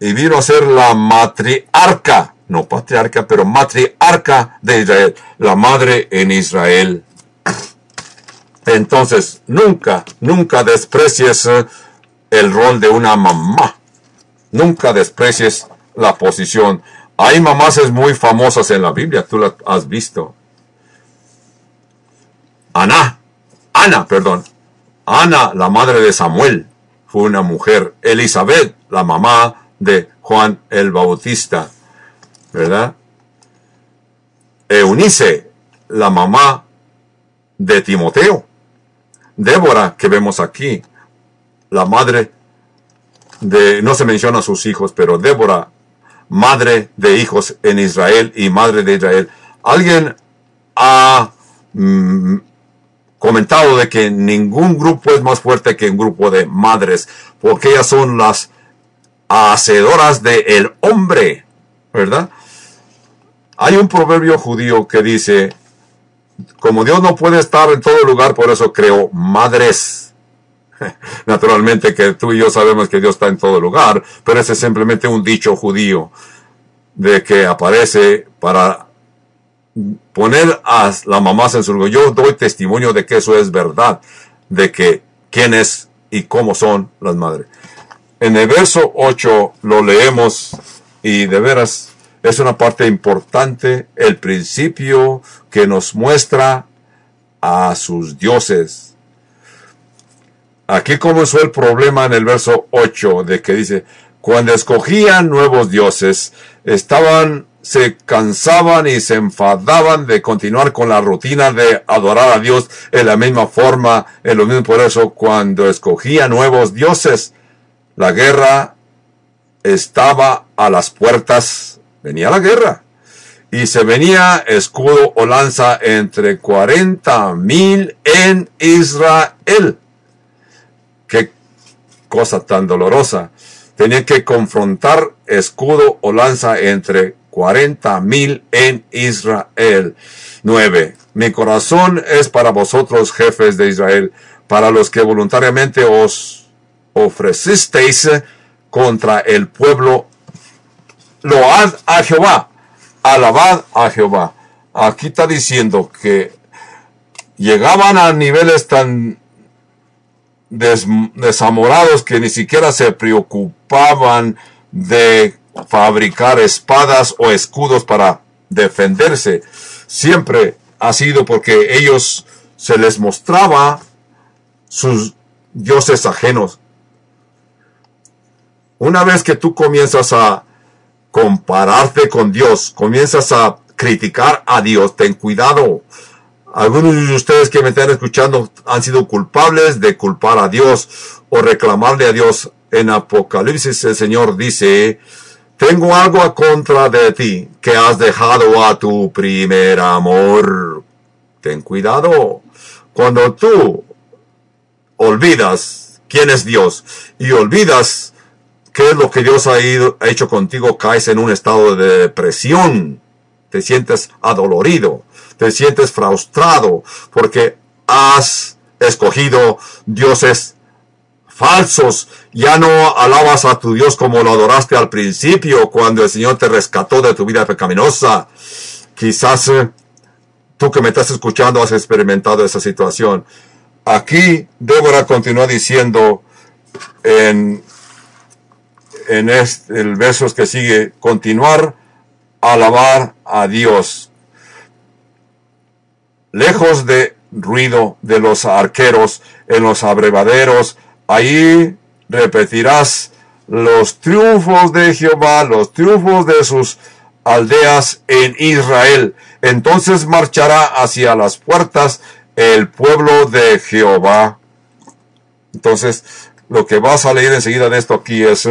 y vino a ser la matriarca, no patriarca, pero matriarca de Israel, la madre en Israel. Entonces, nunca, nunca desprecies el rol de una mamá. Nunca desprecies la posición. Hay mamás muy famosas en la Biblia, tú las has visto. Ana, Ana, perdón. Ana, la madre de Samuel, fue una mujer. Elizabeth, la mamá de Juan el Bautista, ¿verdad? Eunice, la mamá de Timoteo. Débora, que vemos aquí, la madre de, no se menciona a sus hijos, pero Débora, madre de hijos en Israel y madre de Israel. Alguien ha mm, comentado de que ningún grupo es más fuerte que un grupo de madres, porque ellas son las hacedoras del el hombre, ¿verdad? Hay un proverbio judío que dice, como Dios no puede estar en todo lugar, por eso creó madres (laughs) Naturalmente que tú y yo sabemos que Dios está en todo lugar, pero ese es simplemente un dicho judío de que aparece para poner a la mamá en su lugar. Yo doy testimonio de que eso es verdad, de que quiénes y cómo son las madres. En el verso 8 lo leemos y de veras es una parte importante, el principio que nos muestra a sus dioses. Aquí comenzó el problema en el verso 8 de que dice, cuando escogían nuevos dioses, estaban, se cansaban y se enfadaban de continuar con la rutina de adorar a Dios en la misma forma, en lo mismo por eso, cuando escogían nuevos dioses, la guerra estaba a las puertas, venía la guerra, y se venía escudo o lanza entre cuarenta mil en Israel Qué cosa tan dolorosa. Tenía que confrontar escudo o lanza entre cuarenta mil en Israel. 9. Mi corazón es para vosotros, jefes de Israel, para los que voluntariamente os ofrecisteis contra el pueblo. Load a Jehová, alabad a Jehová. Aquí está diciendo que llegaban a niveles tan desamorados que ni siquiera se preocupaban de fabricar espadas o escudos para defenderse. Siempre ha sido porque ellos se les mostraba sus dioses ajenos. Una vez que tú comienzas a compararte con Dios, comienzas a criticar a Dios, ten cuidado, algunos de ustedes que me están escuchando han sido culpables de culpar a Dios o reclamarle a Dios. En Apocalipsis el Señor dice, tengo algo a contra de ti, que has dejado a tu primer amor. Ten cuidado. Cuando tú olvidas quién es Dios y olvidas qué es lo que Dios ha, ha hecho contigo, caes en un estado de depresión. Te sientes adolorido te sientes frustrado porque has escogido dioses falsos. Ya no alabas a tu Dios como lo adoraste al principio cuando el Señor te rescató de tu vida pecaminosa. Quizás eh, tú que me estás escuchando has experimentado esa situación. Aquí Débora continúa diciendo en, en este, el verso que sigue, continuar a alabar a Dios. Lejos de ruido de los arqueros en los abrevaderos, ahí repetirás los triunfos de Jehová, los triunfos de sus aldeas en Israel. Entonces marchará hacia las puertas el pueblo de Jehová. Entonces, lo que vas a leer enseguida de esto aquí es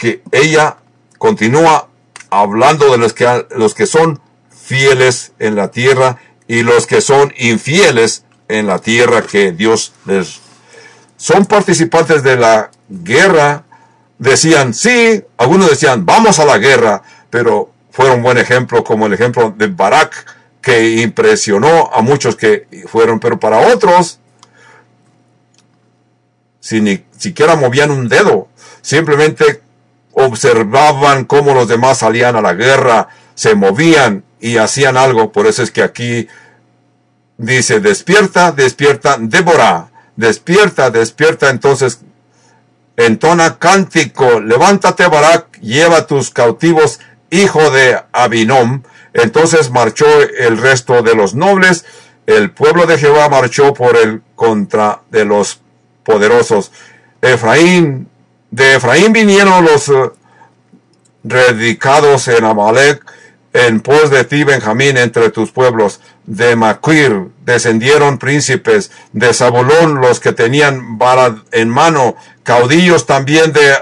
que ella continúa hablando de los que, los que son fieles en la tierra y los que son infieles en la tierra que Dios les... Son participantes de la guerra. Decían, sí, algunos decían, vamos a la guerra, pero fue un buen ejemplo como el ejemplo de Barak, que impresionó a muchos que fueron, pero para otros, si ni siquiera movían un dedo, simplemente observaban cómo los demás salían a la guerra, se movían y hacían algo. Por eso es que aquí dice, despierta, despierta, Débora, despierta, despierta. Entonces, entona cántico, levántate Barak, lleva tus cautivos, hijo de Abinom. Entonces marchó el resto de los nobles, el pueblo de Jehová marchó por el contra de los poderosos. Efraín, de Efraín vinieron los uh, radicados en Amalek, en pos de ti, Benjamín, entre tus pueblos. De Maquir descendieron príncipes, de Zabulón los que tenían vara en mano, caudillos también de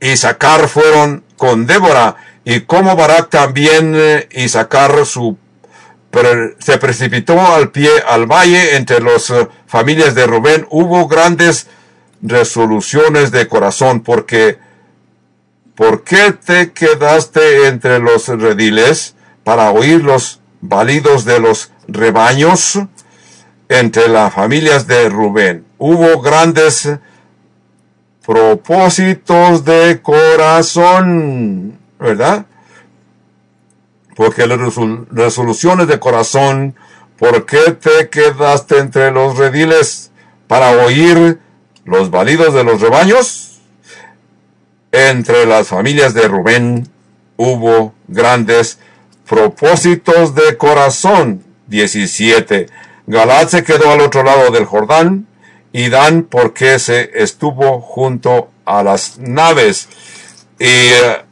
Isaacar fueron con Débora, y como Barak también eh, Isaacar su se precipitó al pie al valle entre las uh, familias de Rubén. Hubo grandes resoluciones de corazón porque ¿por qué te quedaste entre los rediles para oír los balidos de los rebaños entre las familias de Rubén? Hubo grandes propósitos de corazón, ¿verdad? Porque las resoluciones de corazón, ¿por qué te quedaste entre los rediles para oír los validos de los rebaños. Entre las familias de Rubén hubo grandes propósitos de corazón. 17. Galad se quedó al otro lado del Jordán y Dan porque se estuvo junto a las naves y eh,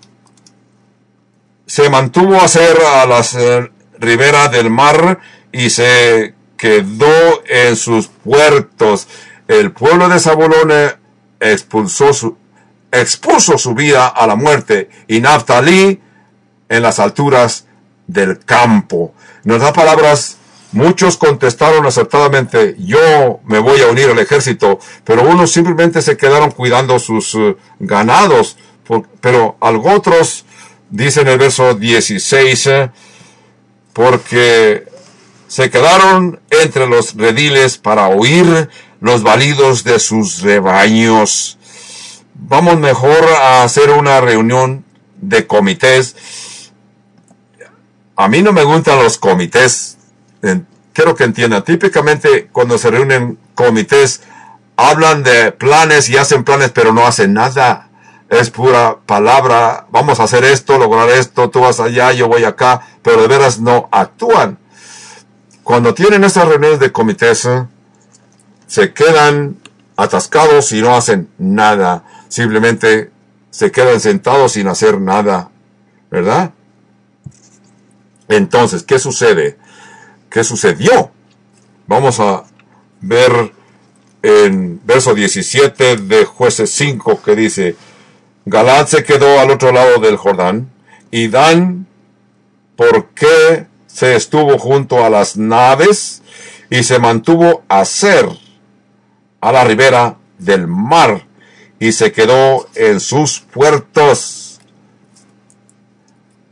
se mantuvo a ser a las eh, riberas del mar y se quedó en sus puertos el pueblo de Zabulón expulsó su, expuso su vida a la muerte y Naftali en las alturas del campo. Nos da palabras, muchos contestaron acertadamente, yo me voy a unir al ejército, pero unos simplemente se quedaron cuidando sus uh, ganados, pero otros, dice en el verso 16, eh, porque se quedaron entre los rediles para oír los validos de sus rebaños. Vamos mejor a hacer una reunión de comités. A mí no me gustan los comités. Quiero que entiendan. Típicamente cuando se reúnen comités, hablan de planes y hacen planes, pero no hacen nada. Es pura palabra. Vamos a hacer esto, lograr esto, tú vas allá, yo voy acá, pero de veras no actúan. Cuando tienen esas reuniones de comités, se quedan atascados y no hacen nada. Simplemente se quedan sentados sin hacer nada. ¿Verdad? Entonces, ¿qué sucede? ¿Qué sucedió? Vamos a ver en verso 17 de jueces 5 que dice, Galad se quedó al otro lado del Jordán y Dan, ¿por qué se estuvo junto a las naves y se mantuvo a ser a la ribera del mar y se quedó en sus puertos.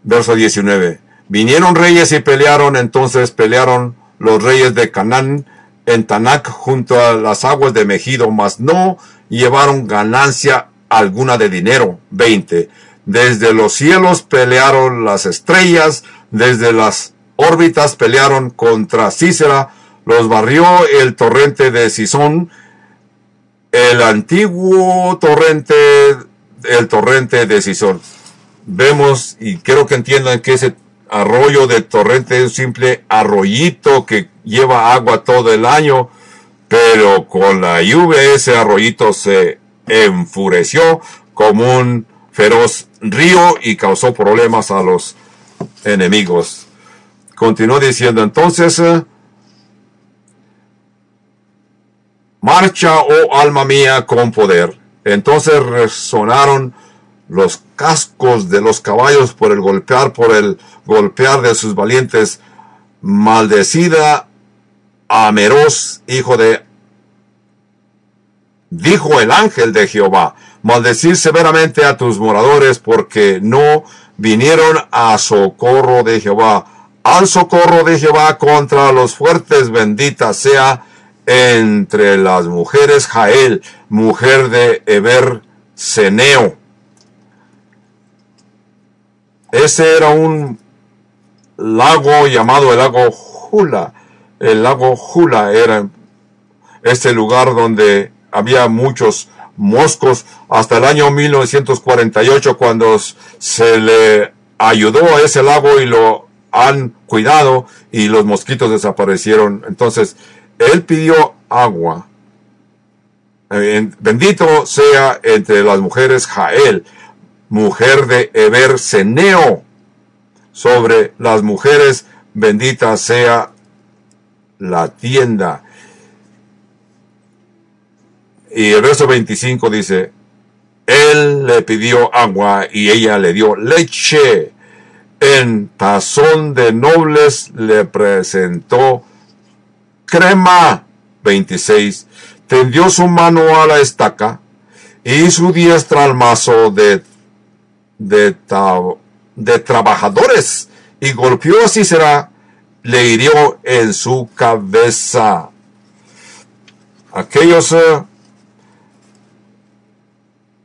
Verso 19. Vinieron reyes y pelearon, entonces pelearon los reyes de Canaán en Tanac junto a las aguas de Megido, mas no llevaron ganancia alguna de dinero. 20. Desde los cielos pelearon las estrellas, desde las órbitas pelearon contra Cícera, los barrió el torrente de Sison, el antiguo torrente, el torrente de Sison. Vemos, y quiero que entiendan que ese arroyo del torrente es un simple arroyito que lleva agua todo el año, pero con la lluvia ese arroyito se enfureció como un feroz río y causó problemas a los enemigos. Continuó diciendo entonces, marcha, oh alma mía, con poder. Entonces resonaron los cascos de los caballos por el golpear, por el golpear de sus valientes. Maldecida Ameros, hijo de... Dijo el ángel de Jehová, maldecir severamente a tus moradores porque no vinieron a socorro de Jehová. Al socorro de Jehová contra los fuertes, bendita sea entre las mujeres Jael, mujer de Eber Seneo. Ese era un lago llamado el lago Jula. El lago Jula era este lugar donde había muchos moscos hasta el año 1948 cuando se le ayudó a ese lago y lo han cuidado y los mosquitos desaparecieron. Entonces, él pidió agua. Eh, bendito sea entre las mujeres Jael, mujer de Eber Seneo. Sobre las mujeres, bendita sea la tienda. Y el verso 25 dice, Él le pidió agua y ella le dio leche. En tazón de nobles le presentó crema. 26. Tendió su mano a la estaca y su diestra al mazo de, de, trabajadores y golpeó a Cícera, le hirió en su cabeza. Aquellos eh,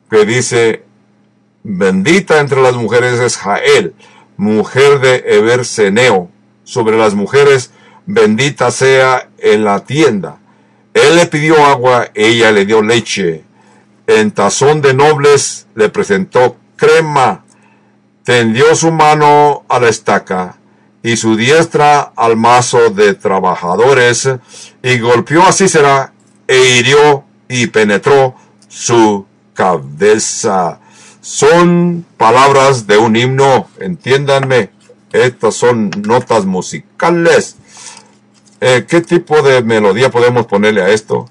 que dice, bendita entre las mujeres es Jael, mujer de Eberseneo, sobre las mujeres, bendita sea en la tienda. Él le pidió agua, ella le dio leche. En tazón de nobles le presentó crema. Tendió su mano a la estaca y su diestra al mazo de trabajadores y golpeó a Cícera e hirió y penetró su cabeza. Son palabras de un himno, entiéndanme. Estas son notas musicales. Eh, ¿Qué tipo de melodía podemos ponerle a esto?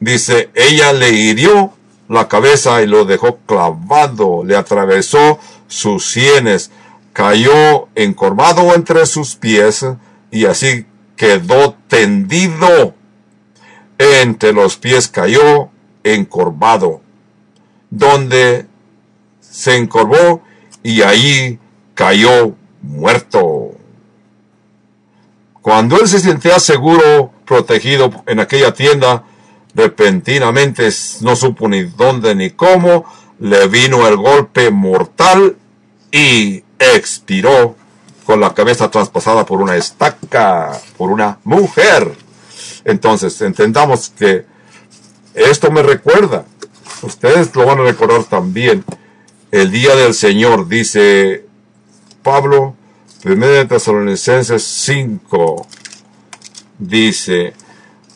Dice, ella le hirió la cabeza y lo dejó clavado, le atravesó sus sienes, cayó encorvado entre sus pies y así quedó tendido. Entre los pies cayó encorvado, donde se encorvó y ahí cayó muerto. Cuando él se sentía seguro, protegido en aquella tienda, repentinamente no supo ni dónde ni cómo, le vino el golpe mortal y expiró con la cabeza traspasada por una estaca, por una mujer. Entonces, entendamos que esto me recuerda, ustedes lo van a recordar también, el día del Señor, dice Pablo, 1 Tesalonicenses 5, dice,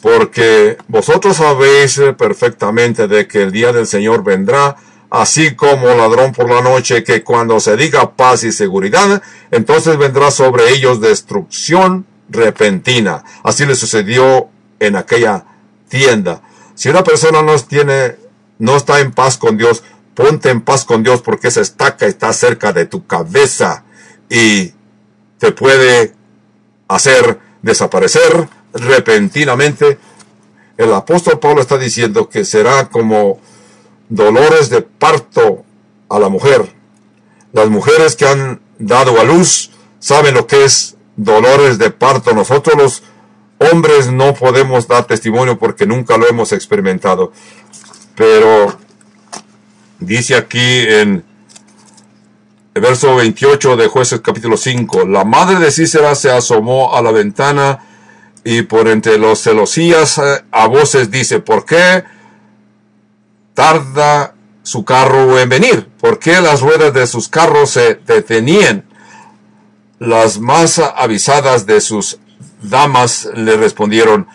porque vosotros sabéis perfectamente de que el día del Señor vendrá, así como ladrón por la noche, que cuando se diga paz y seguridad, entonces vendrá sobre ellos destrucción repentina. Así le sucedió en aquella tienda. Si una persona no tiene, no está en paz con Dios, ponte en paz con Dios porque esa estaca está cerca de tu cabeza y te puede hacer desaparecer repentinamente. El apóstol Pablo está diciendo que será como dolores de parto a la mujer. Las mujeres que han dado a luz saben lo que es dolores de parto. Nosotros los hombres no podemos dar testimonio porque nunca lo hemos experimentado. Pero dice aquí en verso 28 de jueces capítulo 5. La madre de Cícera se asomó a la ventana y por entre los celosías eh, a voces dice, ¿por qué tarda su carro en venir? ¿Por qué las ruedas de sus carros se detenían? Las más avisadas de sus damas le respondieron,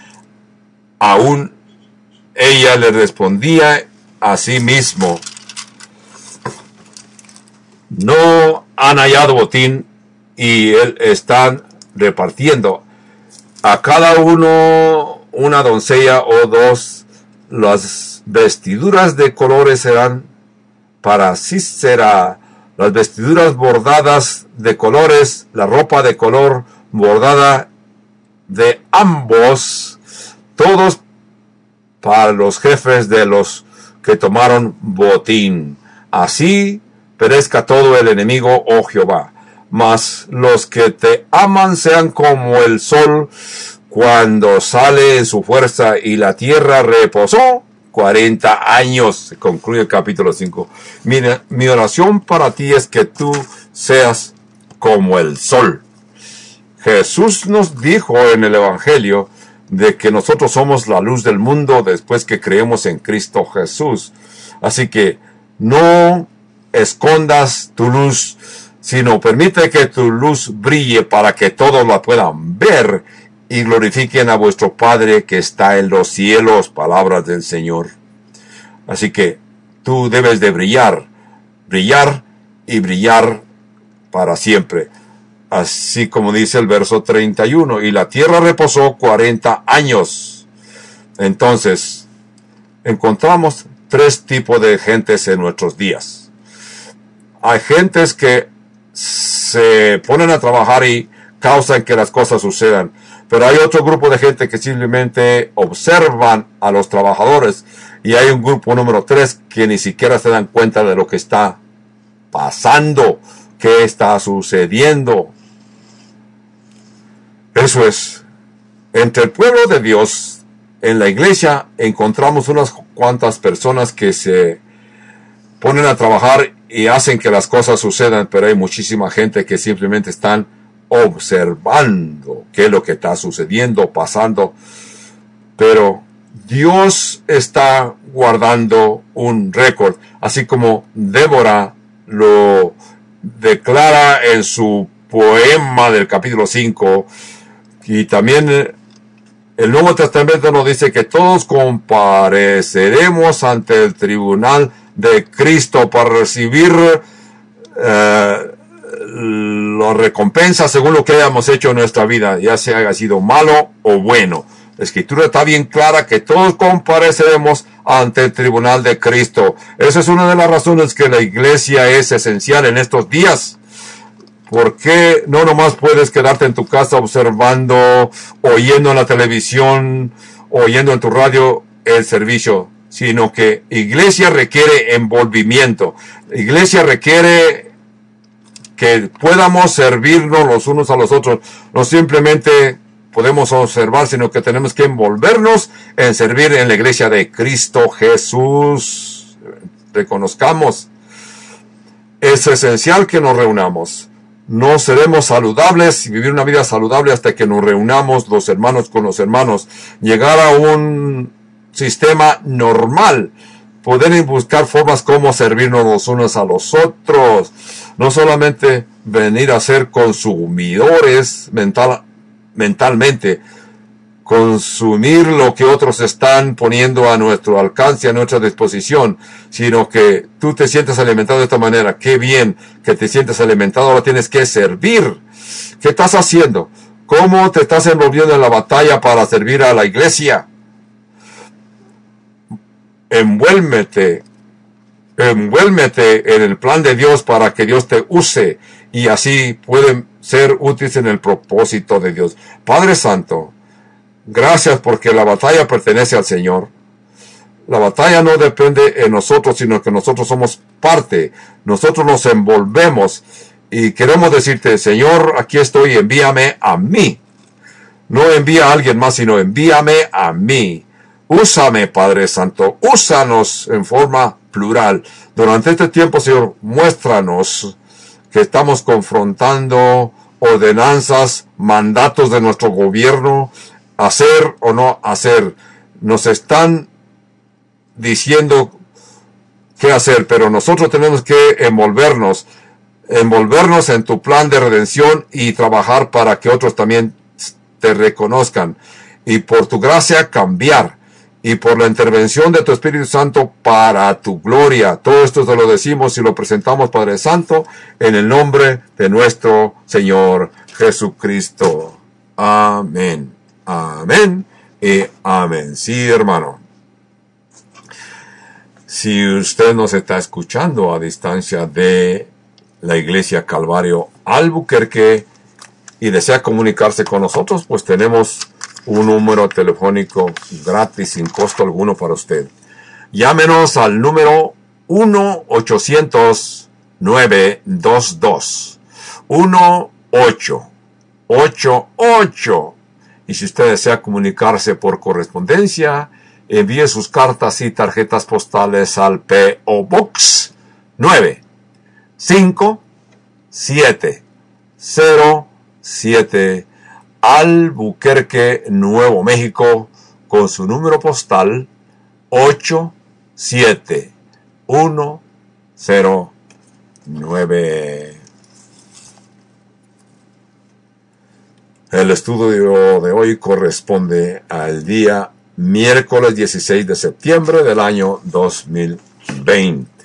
aún ella le respondía a sí mismo, no han hallado botín y están repartiendo a cada uno una doncella o dos. Las vestiduras de colores serán para será las vestiduras bordadas de colores, la ropa de color bordada de ambos, todos para los jefes de los que tomaron botín. Así perezca todo el enemigo, oh Jehová. Mas los que te aman sean como el sol cuando sale en su fuerza y la tierra reposó 40 años. Concluye el capítulo 5. Mira, mi oración para ti es que tú seas como el sol. Jesús nos dijo en el Evangelio de que nosotros somos la luz del mundo después que creemos en Cristo Jesús. Así que no escondas tu luz, sino permite que tu luz brille para que todos la puedan ver y glorifiquen a vuestro Padre que está en los cielos, palabras del Señor. Así que tú debes de brillar, brillar y brillar para siempre. Así como dice el verso 31, y la tierra reposó 40 años. Entonces, encontramos tres tipos de gentes en nuestros días hay gentes que se ponen a trabajar y causan que las cosas sucedan. Pero hay otro grupo de gente que simplemente observan a los trabajadores y hay un grupo número tres que ni siquiera se dan cuenta de lo que está pasando, qué está sucediendo. Eso es. Entre el pueblo de Dios, en la iglesia, encontramos unas cuantas personas que se ponen a trabajar y hacen que las cosas sucedan, pero hay muchísima gente que simplemente están observando qué es lo que está sucediendo, pasando. Pero Dios está guardando un récord, así como Débora lo declara en su poema del capítulo 5, y también el Nuevo Testamento nos dice que todos compareceremos ante el tribunal de Cristo para recibir eh, la recompensa según lo que hayamos hecho en nuestra vida, ya sea haya sido malo o bueno. La escritura está bien clara que todos compareceremos ante el tribunal de Cristo. Esa es una de las razones que la iglesia es esencial en estos días. ¿Por qué no nomás puedes quedarte en tu casa observando, oyendo en la televisión, oyendo en tu radio el servicio? Sino que iglesia requiere envolvimiento. Iglesia requiere que podamos servirnos los unos a los otros. No simplemente podemos observar, sino que tenemos que envolvernos en servir en la iglesia de Cristo Jesús. Reconozcamos. Es esencial que nos reunamos. No seremos saludables y vivir una vida saludable hasta que nos reunamos los hermanos con los hermanos. Llegar a un sistema normal. Poder buscar formas como servirnos los unos a los otros. No solamente venir a ser consumidores mental, mentalmente, consumir lo que otros están poniendo a nuestro alcance, a nuestra disposición, sino que tú te sientes alimentado de esta manera. Qué bien que te sientes alimentado, ahora tienes que servir. ¿Qué estás haciendo? ¿Cómo te estás envolviendo en la batalla para servir a la iglesia? Envuélmete, envuélmete en el plan de Dios para que Dios te use y así pueden ser útiles en el propósito de Dios. Padre Santo, gracias porque la batalla pertenece al Señor. La batalla no depende de nosotros, sino que nosotros somos parte. Nosotros nos envolvemos y queremos decirte, Señor, aquí estoy, envíame a mí. No envía a alguien más, sino envíame a mí. Úsame, Padre Santo, úsanos en forma plural. Durante este tiempo, Señor, muéstranos que estamos confrontando ordenanzas, mandatos de nuestro gobierno, hacer o no hacer. Nos están diciendo qué hacer, pero nosotros tenemos que envolvernos, envolvernos en tu plan de redención y trabajar para que otros también te reconozcan y por tu gracia cambiar y por la intervención de tu Espíritu Santo para tu gloria. Todo esto te lo decimos y lo presentamos, Padre Santo, en el nombre de nuestro Señor Jesucristo. Amén. Amén y amén. Sí, hermano. Si usted nos está escuchando a distancia de la iglesia Calvario Albuquerque y desea comunicarse con nosotros, pues tenemos un número telefónico gratis sin costo alguno para usted. Llámenos al número 1-800-922. 1-888. Y si usted desea comunicarse por correspondencia, envíe sus cartas y tarjetas postales al P.O. Box 9 5 7 0 7 Albuquerque, Nuevo México, con su número postal 87109. El estudio de hoy corresponde al día miércoles 16 de septiembre del año 2020.